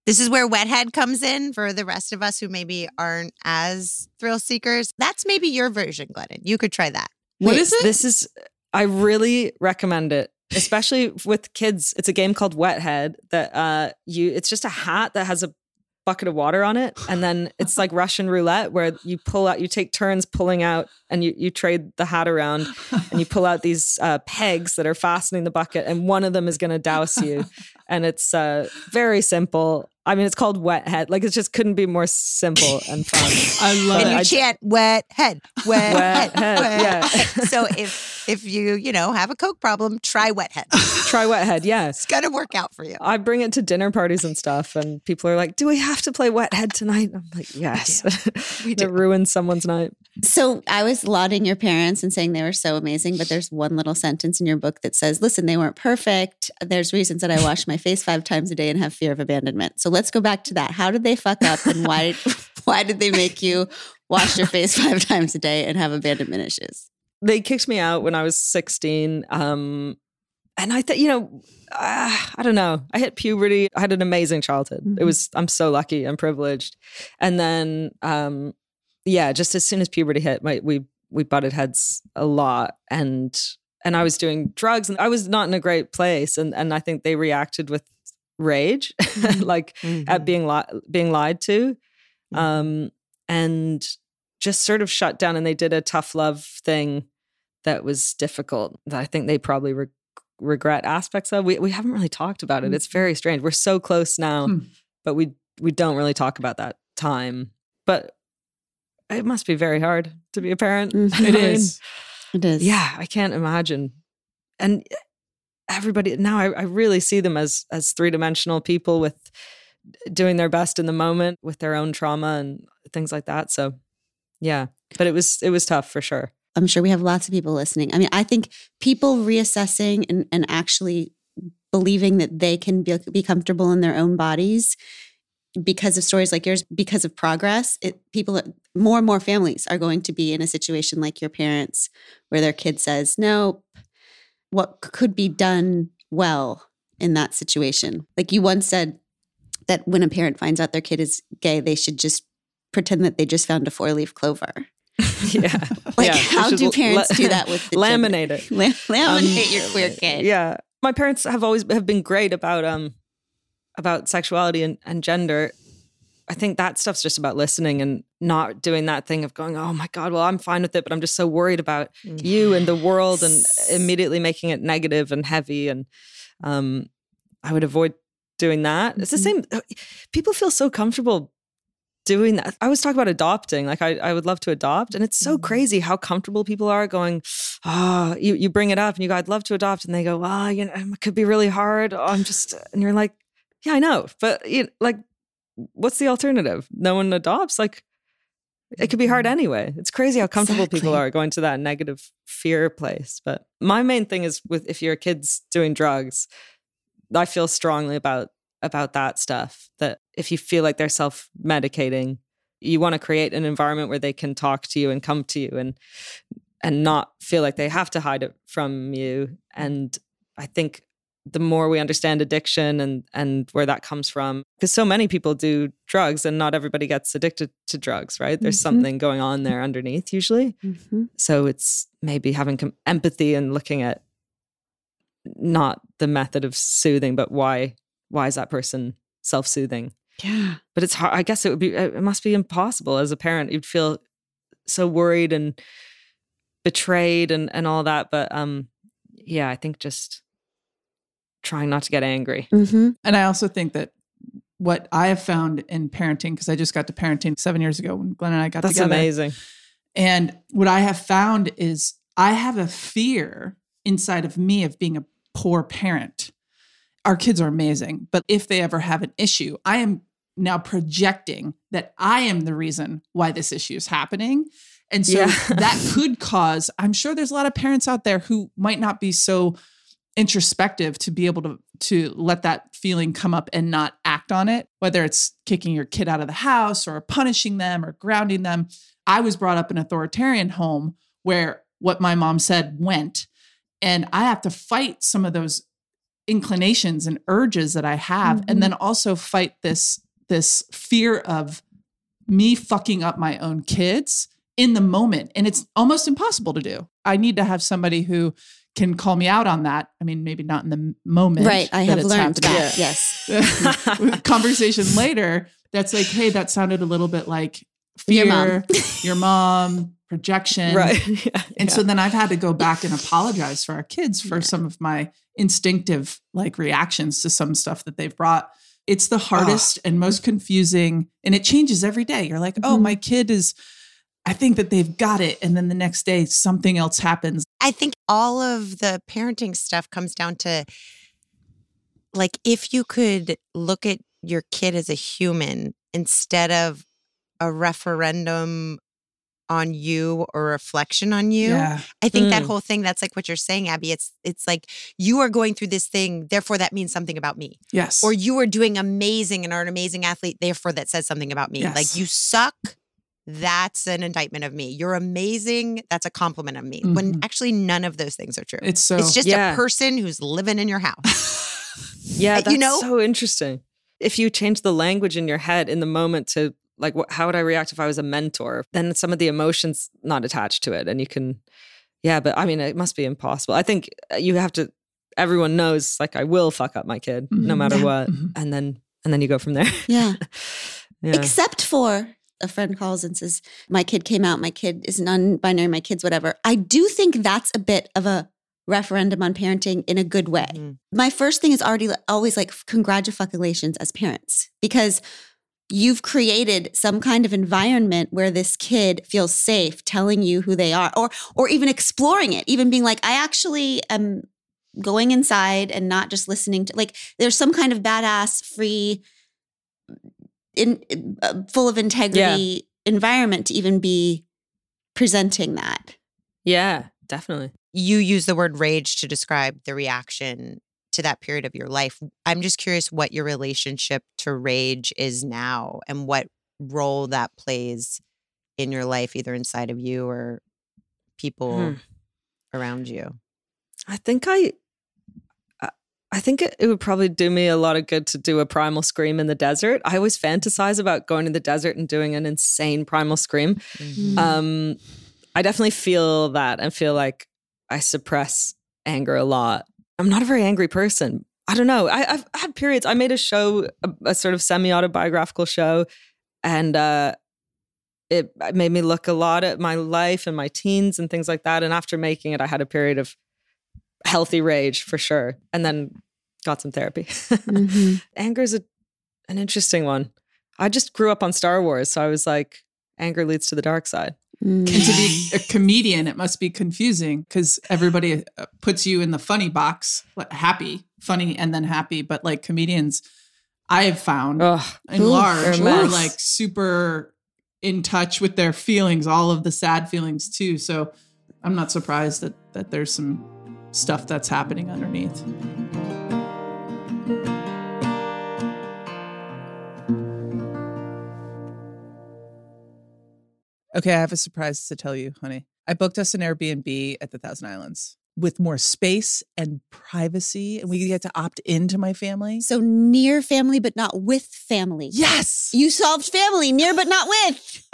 This is where Wet Head comes in for the rest of us who maybe aren't as thrill seekers. That's maybe your version, Glennon. You could try that. What Wait, is it? This is I really recommend it, especially with kids. It's a game called Wet Head that uh you it's just a hat that has a bucket of water on it and then it's like Russian roulette where you pull out you take turns pulling out and you you trade the hat around and you pull out these uh, pegs that are fastening the bucket and one of them is going to douse you and it's uh very simple. I mean it's called Wet Head. Like it just couldn't be more simple and fun. I love it. and you I- chant wet head, wet, Wet head, head, wet yeah. So if if you, you know, have a coke problem, try wet head. Try Wet Head, yeah. It's gonna work out for you. I bring it to dinner parties and stuff, and people are like, "Do we have to play Wet Head tonight?" I'm like, "Yes." We it do. ruins someone's night. So I was lauding your parents and saying they were so amazing, but there's one little sentence in your book that says, "Listen, they weren't perfect. There's reasons that I wash my face five times a day and have fear of abandonment." So let's go back to that. How did they fuck up, and why? why did they make you wash your face five times a day and have abandonment issues? They kicked me out when I was 16, um, and I thought, you know, uh, I don't know. I hit puberty. I had an amazing childhood. It Mhm. was. I'm so lucky. I'm privileged. And then, um, yeah, just as soon as puberty hit, my we we butted heads a lot, and and I was doing drugs, and I was not in a great place, and and I think they reacted with rage, like at being li- being lied to, um, and just sort of shut down. And they did a tough love thing that was difficult. That I think they probably re- regret aspects of. We we haven't really talked about it. It's very strange. We're so close now, Hmm. but we we don't really talk about that time. But it must be very hard to be a parent. Mhm. It is. It is. yeah, I can't imagine. And everybody now, I, I really see them as as three dimensional people with doing their best in the moment with their own trauma and things like that. So, yeah, but it was it was tough for sure. I'm sure we have lots of people listening. I mean, I think people reassessing and, and actually believing that they can be, be comfortable in their own bodies because of stories like yours, because of progress, it people more and more families are going to be in a situation like your parents, where their kid says, "Nope, what could be done well in that situation?" Like you once said that when a parent finds out their kid is gay, they should just pretend that they just found a four leaf clover. yeah. Like, Yeah, how do should parents la- do that with the laminate gender? it? La- laminate Um, your queer kid. Yeah. My parents have always have been great about um about sexuality and, and gender. I think that stuff's just about listening and not doing that thing of going, oh my God, well, I'm fine with it, but I'm just so worried about you and the world and immediately making it negative and heavy. And um, I would avoid doing that. It's the same. uh, People feel so comfortable doing that. I was talking about adopting. Like I, I would love to adopt. And it's so mm-hmm. crazy how comfortable people are going, oh, you, you bring it up and you go, I'd love to adopt. And they go, well, you know, it could be really hard. Oh, I'm just, and you're like, yeah, I know. But you like, what's the alternative? No one adopts? Like, it could be hard mm-hmm. anyway. It's crazy how comfortable people are going to that negative fear place. But my main thing is with if your kid's doing drugs, I feel strongly about about that stuff. That if you feel like they're self medicating, you want to create an environment where they can talk to you and come to you and and not feel like they have to hide it from you. And I think the more we understand addiction and and where that comes from because so many people do drugs and not everybody gets addicted to drugs right there's Mhm. something going on there underneath usually Mhm. so it's maybe having com- empathy and looking at not the method of soothing but why why is that person self-soothing Yeah. but it's hard i guess it would be it must be impossible as a parent you'd feel so worried and betrayed and and all that but um yeah i think just trying not to get angry Mm-hmm. And I also think that what I have found in parenting, because I just got to parenting seven years ago when Glenn and I got that's together. amazing And what I have found is I have a fear inside of me of being a poor parent. Our kids are amazing, but if they ever have an issue, I am now projecting that I am the reason why this issue is happening. And so Yeah. that could cause, I'm sure there's a lot of parents out there who might not be so introspective to be able to to let that feeling come up and not act on it whether it's kicking your kid out of the house or punishing them or grounding them I was brought up in an authoritarian home where what my mom said went. And I have to fight some of those inclinations and urges that I have. And mm-hmm. then also fight this, this fear of me fucking up my own kids in the moment. And it's almost impossible to do. I need to have somebody who can call me out on that. I mean, maybe not in the moment. Right. I that have it's learned happening. that. Yes. Conversation later that's like hey that sounded a little bit like Your fear mom. your mom projection right. Yeah, and so then i've had to go back and apologize for our kids for some of my instinctive like reactions to some stuff that they've brought. It's the hardest and most confusing and it changes every day. You're like oh Mhm. my kid is i think that they've got it and then the next day something else happens. I think all of the parenting stuff comes down to like if you could look at your kid as a human instead of a referendum on you or reflection on you. yeah I think that Mm. whole thing that's like what you're saying Abby it's it's like you are going through this thing therefore that means something about me. yes Or you are doing amazing and are an amazing athlete therefore that says something about me. Like you suck that's an indictment of me. You're amazing. That's a compliment of me. When Mhm. actually none of those things are true. it's so It's just Yeah. a person who's living in your house. Yeah, that's you know? so interesting. If you change the language in your head in the moment to like, what, how would I react if I was a mentor? Then some of the emotions not attached to it, and you can, yeah. But I mean, it must be impossible. I think uh, you have to. Everyone knows, like, I will fuck up my kid no Mhm. matter Yeah. what, Mhm. and then and then you go from there. Yeah. yeah. Except for a friend calls and says, My kid came out, my kid is non binary, my kid's whatever. I do think that's a bit of a referendum on parenting in a good way. Mhm. My first thing is already always like congratulations as parents because you've created some kind of environment where this kid feels safe telling you who they are or or even exploring it even being like i actually am going inside and not just listening to like there's some kind of badass free in uh, full of integrity environment to even be presenting that. Yeah, definitely. You use the word rage to describe the reaction to that period of your life. I'm just curious what your relationship to rage is now and what role that plays in your life, either inside of you or people Hmm. around you. I think I, I- think it, it would probably do me a lot of good to do a primal scream in the desert. I always fantasize about going to the desert and doing an insane primal scream. Mm. Um, I definitely feel that and feel like I suppress anger a lot. I'm not a very angry person. I don't know. I, I've had periods. I made a show, a, a sort of semi autobiographical show, and uh, it made me look a lot at my life and my teens and things like that. And after making it, I had a period of healthy rage for sure, and then got some therapy. Mhm. anger is a, an interesting one. I just grew up on Star Wars, so I was like, anger leads to the dark side. Mm. And to be a comedian, it must be confusing because everybody uh, puts you in the funny box, happy, funny, and then happy. But like comedians, I have found Ugh. in large are like super in touch with their feelings, all of the sad feelings too. So I'm not surprised that that there's some stuff that's happening underneath. Okay, I have a surprise to tell you, honey. I booked us an Airbnb at the Thousand Islands with more space and privacy, and we get to opt into my family. So near family, but not with family. Yes. You solved family, near but not with.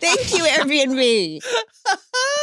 Thank you, Airbnb.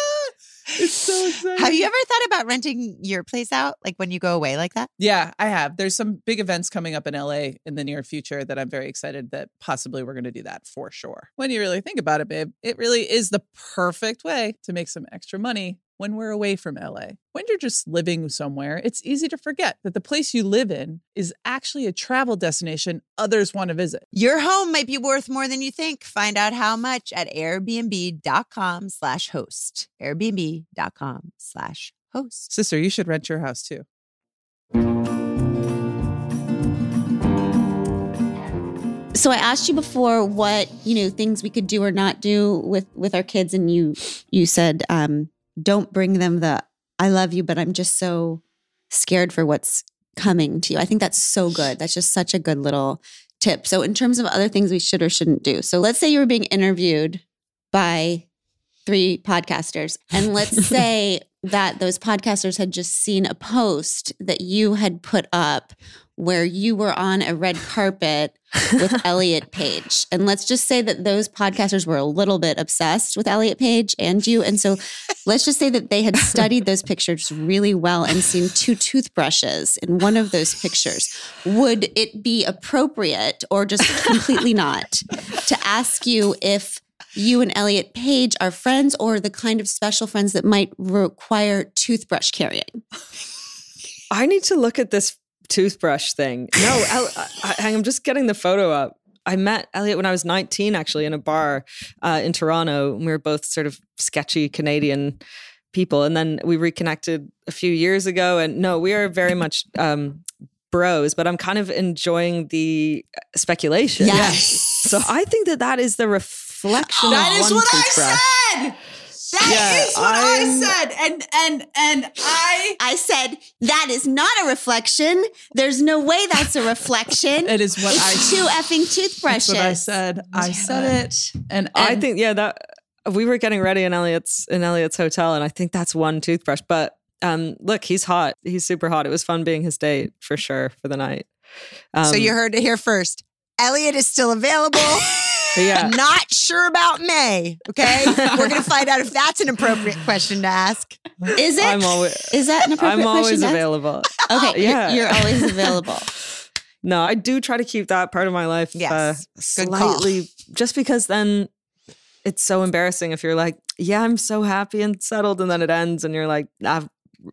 it's so exciting. Have you ever thought about renting your place out, like when you go away like that? Yeah, I have. There's some big events coming up in LA in the near future that I'm very excited that possibly we're going to do that for sure. When you really think about it, babe, it really is the perfect way to make some extra money when we're away from LA. When you're just living somewhere, it's easy to forget that the place you live in is actually a travel destination others want to visit. Your home might be worth more than you think. Find out how much at airbnb.com slash host. Airbnb.com slash host. Sister, you should rent your house too. So I asked you before what you know things we could do or not do with with our kids, and you you said um, don't bring them the "I love you," but I'm just so scared for what's coming to you. I think that's so good. That's just such a good little tip. So in terms of other things we should or shouldn't do, so let's say you were being interviewed by three podcasters, and let's say that those podcasters had just seen a post that you had put up where you were on a red carpet with Elliot Page. And let's just say that those podcasters were a little bit obsessed with Elliot Page and you. And so let's just say that they had studied those pictures really well and seen two toothbrushes in one of those pictures. Would it be appropriate or just completely not to ask you if you and Elliot Page are friends or the kind of special friends that might require toothbrush carrying? I need to look at this toothbrush thing. No, El- I, I, I'm just getting the photo up. I met Elliot when I was 19, actually, in a bar uh, in Toronto. And we were both sort of sketchy Canadian people. And then we reconnected a few years ago. And no, we are very much um, bros, but I'm kind of enjoying the speculation. Yes. So I think that that is the reflection That of is one what toothbrush. I said. That Yeah, is what i I'm- said. And and and I I said, that is not a reflection. There's no way that's a reflection. It is what I two effing toothbrushes. That's what I said. I said it. And, I think yeah that we were getting ready in Elliot's in Elliot's hotel, and I think that's one toothbrush. But um, look, he's hot. He's super hot. It was fun being his date for sure for the night. Um, so you heard it here first. Elliot is still available. yeah. Not sure about Mae. Okay. We're going to find out if that's an appropriate question to ask. Is it? I'm always is that an appropriate I'm always question? to ask? available. Okay, Yeah. you're, you're always available. No, I do try to keep that part of my life Yes. uh, slightly, just because then it's so embarrassing if you're like, yeah, I'm so happy and settled, and then it ends, and you're like, I've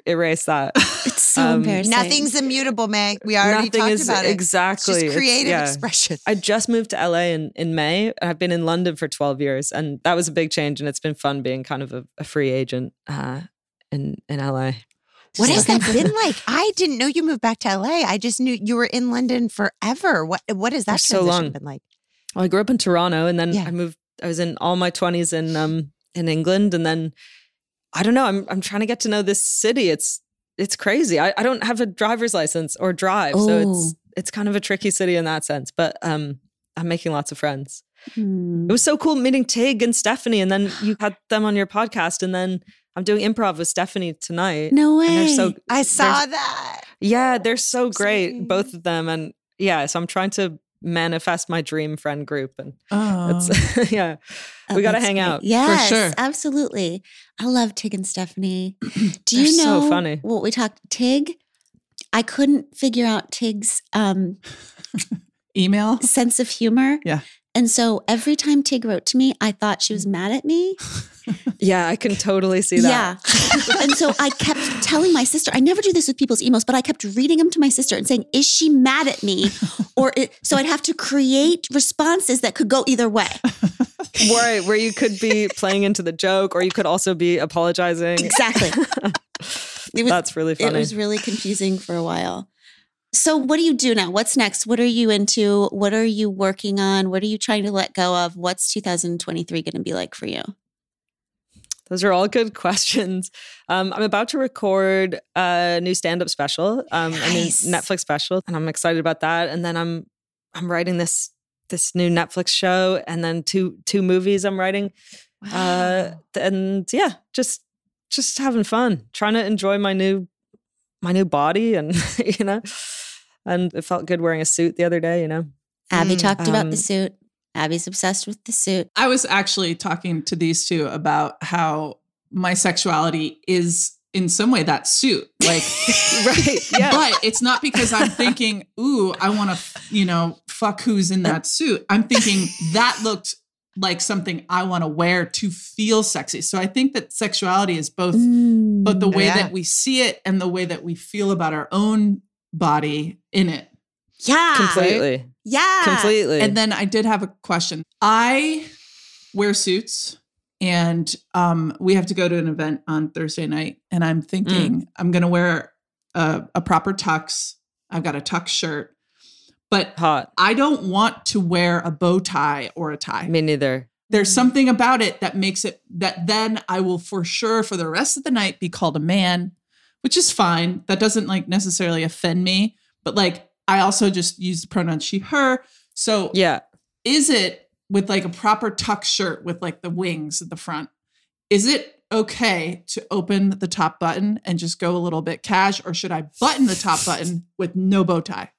erased that. It's so Um, embarrassing. Nothing's immutable, Mae. We already Nothing talked is about it. exactly It's It's- just creative yeah. expression. I just moved to LA in, in May. I've been in London for 12 years, and that was a big change. And it's been fun being kind of a, a free agent uh, in in LA. What has looking that been like? I didn't know you moved back to LA. I just knew you were in London forever. What what has that For so long. been like? Well, I grew up in Toronto and then Yeah. I moved I was in all my 20s in um in England and then I don't know, I'm I'm trying to get to know this city. It's it's crazy. I, I don't have a driver's license or drive, so Oh. it's it's kind of a tricky city in that sense, but um I'm making lots of friends. Hmm. It was so cool meeting Tig and Stephanie and then you had them on your podcast and then I'm doing improv with Stephanie tonight. No way. And they're so I saw that. yeah, they're so great, Exciting. both of them and yeah, so I'm trying to manifest my dream friend group and Oh. it's yeah. Oh, we gotta hang great. out. Yes, sure. absolutely. I love Tig and Stephanie. Do you so know funny. what we talked? Tig, I couldn't figure out Tig's um, Email. sense of humor. Yeah. And so every time Tig wrote to me, I thought she was mad at me. Yeah, I can totally see that. Yeah. and so I kept telling my sister, I never do this with people's emails, but I kept reading them to my sister and saying, Is she mad at me? Or it, so I'd have to create responses that could go either way. Where where you could be playing into the joke or you could also be apologizing. Exactly. Was, That's really it was really confusing for a while. So, what do you do now? What's next? What are you into? What are you working on? What are you trying to let go of? What's 2023 going to be like for you? Those are all good questions. Um, I'm about to record a new stand-up special, um, a new Netflix special, and I'm excited about that. And then I'm I'm writing this this new Netflix show, and then two two movies I'm writing. Uh, and yeah, just just having fun, trying to enjoy my new my new body, and you know, and it felt good wearing a suit the other day. You know, Abby Mm, talked about the um, suit. Abby's obsessed with the suit. I was actually talking to these two about how my sexuality is in some way that suit. Like, right? Yeah. but it's not because I'm thinking, ooh, I want to, you know, fuck who's in that suit. I'm thinking that looked like something I want to wear to feel sexy. So I think that sexuality is both but the way yeah. that we see it and the way that we feel about our own body in it. yeah. completely, Yeah. completely. And then I did have a question. I wear suits and um, we have to go to an event on Thursday night. And I'm thinking I'm going to wear a, a proper tux. I've got a tux shirt, but hot. I don't want to wear a bow tie or a tie. Me neither. There's something about it that makes it that then I will for sure for the rest of the night be called a man, which is fine. That doesn't like necessarily offend me, but like I also just use the pronoun she, her. So Yeah. is it with like a proper tuck shirt with like the wings at the front? Is it okay to open the top button and just go a little bit cash, or should I button the top button with no bow tie?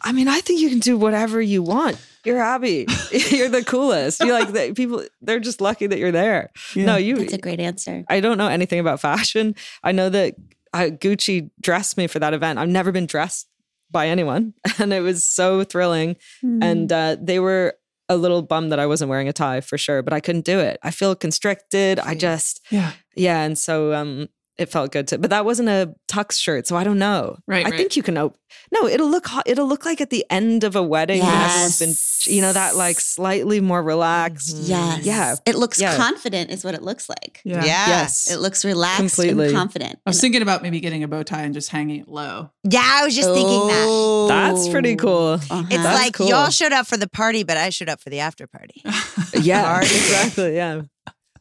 I mean, I think you can do whatever you want. You're Abby. you're the coolest. You like that people. They're just lucky that you're there. No, you. That's a great answer. I don't know anything about fashion. I know that uh, Gucci dressed me for that event. I've never been dressed by anyone, and it was so thrilling. Hmm. And uh, they were a little bummed that I wasn't wearing a tie for sure, but I couldn't do it. I feel constricted. I just Yeah. yeah, and so um, it felt good to. But that wasn't a tux shirt, so I don't know. Right, I right. think you can open. No, it'll look hot. It'll look like at the end of a wedding when everyone's been, Yes. you know, that like slightly more relaxed. Yes. Yeah. It looks Yeah. confident, is what it looks like. Yeah. Yeah. Yes. It looks relaxed Completely. and confident. I was thinking about maybe getting a bow tie and just hanging it low. Yeah, I was just thinking that. That's pretty cool. Uh-huh. It's That's like cool. y'all showed up for the party, but I showed up for the after party. Yeah, exactly. Yeah.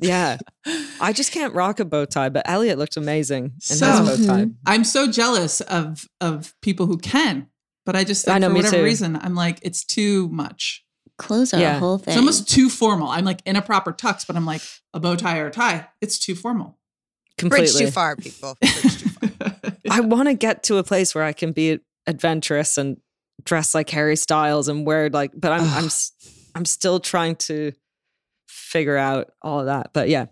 Yeah. I just can't rock a bow tie, but Elliot looked amazing in So- his bow tie. Mm-hmm. I'm so jealous of of people who can, but I just think I know, for whatever too. reason, I'm like, it's too much. Clothes are Yeah. a whole thing. It's almost too formal. I'm like in a proper tux, but I'm like a bow tie or a tie. It's too formal. Completely. Bridge too far, people. Bridge too far. I want to get to a place where I can be adventurous and dress like Harry Styles and wear like, but I'm I'm s- I'm still trying to figure out all of that. But yeah,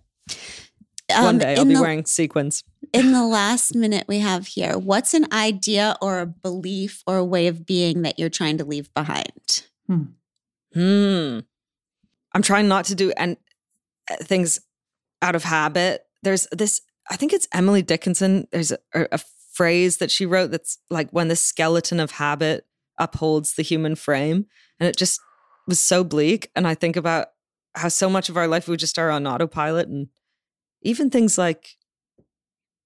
Um, one day I'll be the- wearing sequins. in the last minute we have here, what's an idea or a belief or a way of being that you're trying to leave behind? Hmm. I'm trying not to do and things out of habit. There's this. I think it's Emily Dickinson. There's a, a phrase that she wrote that's like when the skeleton of habit upholds the human frame, and it just was so bleak. And I think about how so much of our life we just are on autopilot, and even things like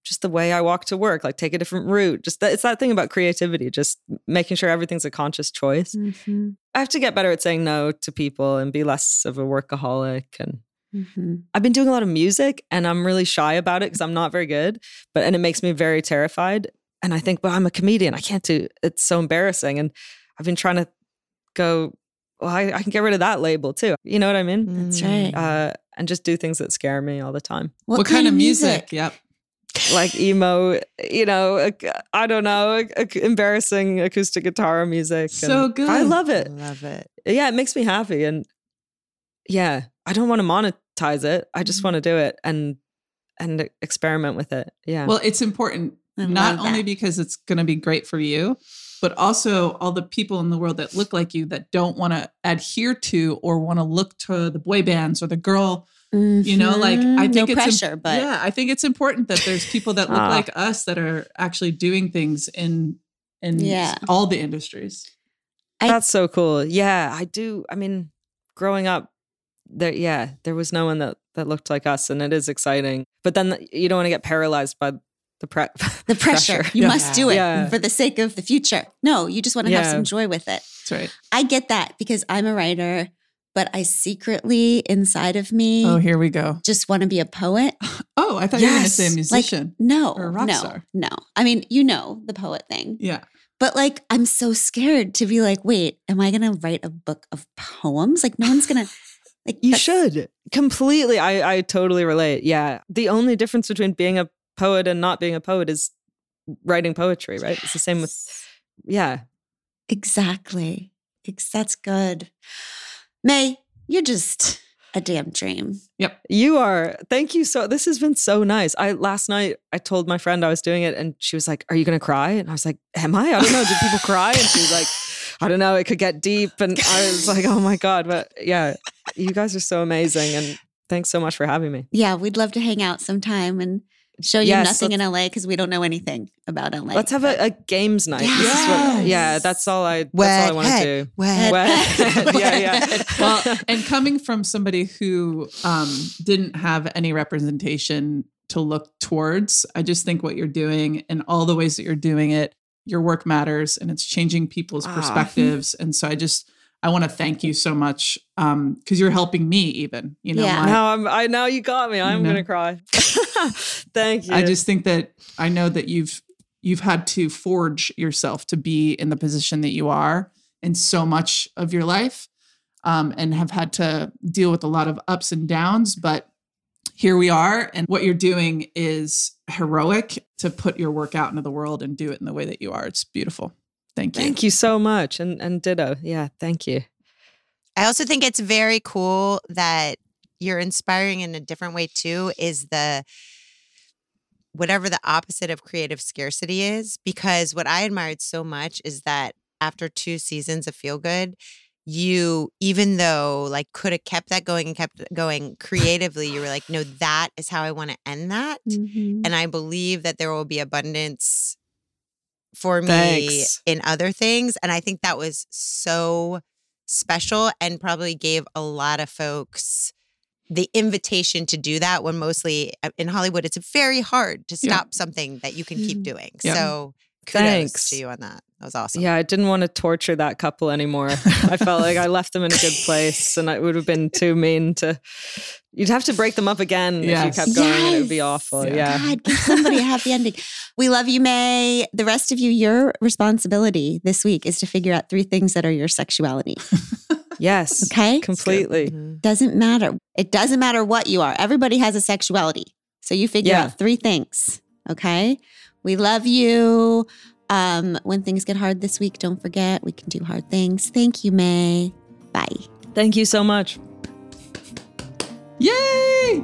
just the way I walk to work, like take a different route. Just that it's that thing about creativity, just making sure everything's a conscious choice. Mm-hmm. I have to get better at saying no to people and be less of a workaholic. And Mm-hmm. I've been doing a lot of music and I'm really shy about it because I'm not very good, but and it makes me very terrified. And I think, well, I'm a comedian. I can't do it's so embarrassing. And I've been trying to go, well, I, I can get rid of that label too. You know what I mean? That's right. Uh, and just do things that scare me all the time. What, kind, of music? Yep. like emo, you know, I don't know, ac- ac- embarrassing acoustic guitar music. So and good. I love it. I love it. Yeah, it makes me happy. And yeah, I don't want to monetize it. I just want to do it and and experiment with it. Yeah. Well, it's important I not only that. because it's going to be great for you, but also all the people in the world that look like you that don't want to adhere to or want to look to the boy bands or the girl. You know, like I Mhm. think no it's im- but yeah, I think it's important that there's people that look Ah. like us that are actually doing things in in Yeah. all the industries. I- That's so cool. Yeah, I do. I mean, growing up, there, yeah, there was no one that that looked like us, and it is exciting. But then you don't want to get paralyzed by the pre- the pressure. You Yeah. must do it Yeah. for the sake of the future. No, you just want to have some joy with it. That's right. I get that because I'm a writer, but I secretly inside of me Oh, here we go. just want to be a poet. Oh, I thought you were going to say a like- musician. No, Or a rock no, star. no. I mean, you know the poet thing, yeah. but like I'm so scared to be like, wait, am I going to write a book of poems? Like no one's going to like You should completely. I I totally relate. Yeah, the only difference between being a poet and not being a poet is writing poetry, right? It's the same with yeah. Exactly. That's good. Mae, you're just a damn dream. Yep. You are. Thank you so. This has been so nice. I last night I told my friend I was doing it, and she was like, "Are you going to cry?" And I was like, "Am I? I don't know. Did people cry?" And she was like, "I don't know. It could get deep." And I was like, "Oh my god!" But yeah, you guys are so amazing, and thanks so much for having me. Yeah, we'd love to hang out sometime and show you Yes, nothing in LA because we don't know anything about LA. Let's have a, a games night. This is what- yeah, that's all I. That's all I Wet want to do. Wet Wet head. head. Yeah, yeah. Well, and coming from somebody who um, didn't have any representation to look towards, I just think what you're doing and all the ways that you're doing it, your work matters and it's changing people's Ah. perspectives. And so I just, I want to thank you so much because you're helping me even, you know, Yeah. my- Now I'm. I now you got me. I'm know. gonna cry. Thank you. I just think that I know that you've you've had to forge yourself to be in the position that you are in so much of your life, um, and have had to deal with a lot of ups and downs. But here we are, and what you're doing is heroic to put your work out into the world and do it in the way that you are. It's beautiful. Thank you. Thank you so much, and and ditto. Yeah, thank you. I also think it's very cool that you're inspiring in a different way too is the whatever the opposite of creative scarcity is because what I admired so much is that after two seasons of Feel Good you even though like could have kept that going and kept going creatively you were like no that is how I want to end that Mhm. and I believe that there will be abundance for me Thanks. in other things. And I think that was so special and probably gave a lot of folks the invitation to do that when mostly uh, in Hollywood, it's very hard to Yeah. stop something that you can keep Mhm. doing. Yeah. So kudos Thanks. to you on that. That was awesome. Yeah, I didn't want to torture that couple anymore. I felt like I left them in a good place, and it would have been too mean to. You'd have to break them up again if you kept going, and it would be awful. Yeah. Yeah. God, give somebody a happy ending. We love you, Mae. The rest of you, your responsibility this week is to figure out three things that are your sexuality. Yes. Okay? Completely. Mhm. Doesn't matter. It doesn't matter what you are. Everybody has a sexuality. So you figure Yeah. out three things. Okay? We love you. Um, when things get hard this week, don't forget we can do hard things. Thank you, Mae. Bye. Thank you so much. Yay!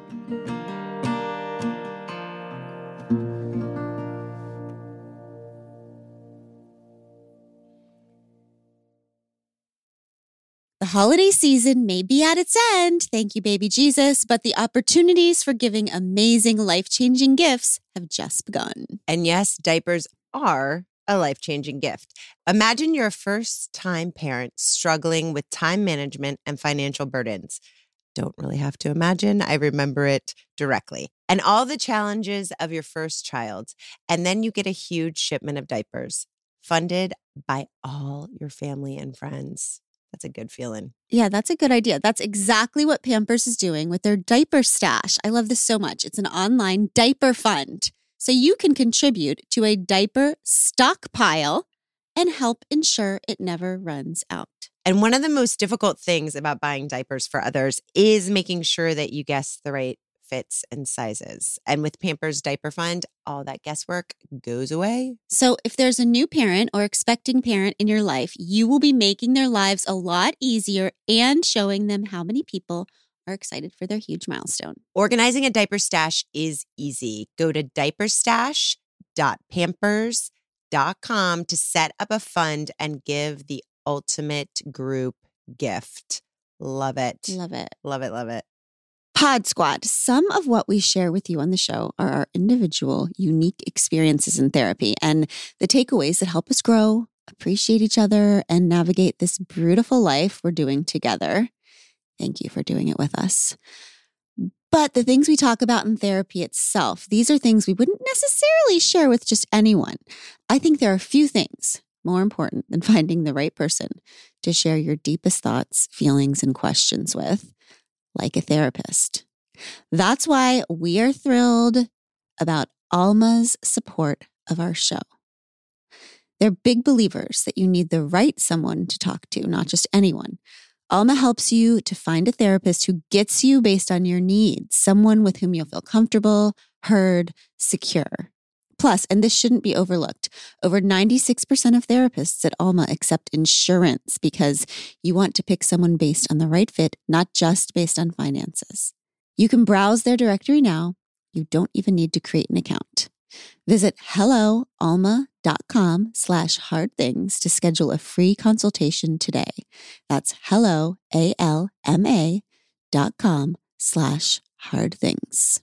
The holiday season may be at its end, thank you, baby Jesus, but the opportunities for giving amazing, life changing gifts have just begun. And yes, diapers are a life changing gift. Imagine you're a first time parent struggling with time management and financial burdens. Don't really have to imagine. I remember it directly. And all the challenges of your first child. And then you get a huge shipment of diapers funded by all your family and friends. That's a good feeling. Yeah, that's a good idea. That's exactly what Pampers is doing with their diaper stash. I love this so much. It's an online diaper fund. So you can contribute to a diaper stockpile and help ensure it never runs out. And one of the most difficult things about buying diapers for others is making sure that you guess the right fits and sizes. And with Pampers Diaper Fund, all that guesswork goes away. So, if there's a new parent or expecting parent in your life, you will be making their lives a lot easier and showing them how many people are excited for their huge milestone. Organizing a diaper stash is easy. Go to diaperstash.pampers.com to set up a fund and give the ultimate group gift. Love it. Love it. Love it. Love it. Pod Squad, some of what we share with you on the show are our individual, unique experiences in therapy and the takeaways that help us grow, appreciate each other, and navigate this beautiful life we're doing together. Thank you for doing it with us. But the things we talk about in therapy itself, these are things we wouldn't necessarily share with just anyone. I think there are a few things more important than finding the right person to share your deepest thoughts, feelings, and questions with like a therapist. That's why we are thrilled about Alma's support of our show. They're big believers that you need the right someone to talk to, not just anyone. Alma helps you to find a therapist who gets you based on your needs, someone with whom you'll feel comfortable, heard, secure. Plus, and this shouldn't be overlooked, over 96% of therapists at Alma accept insurance because you want to pick someone based on the right fit, not just based on finances. You can browse their directory now. You don't even need to create an account. Visit helloalma.com slash hard things to schedule a free consultation today. That's hello, A-L-M-A dot com slash hard things.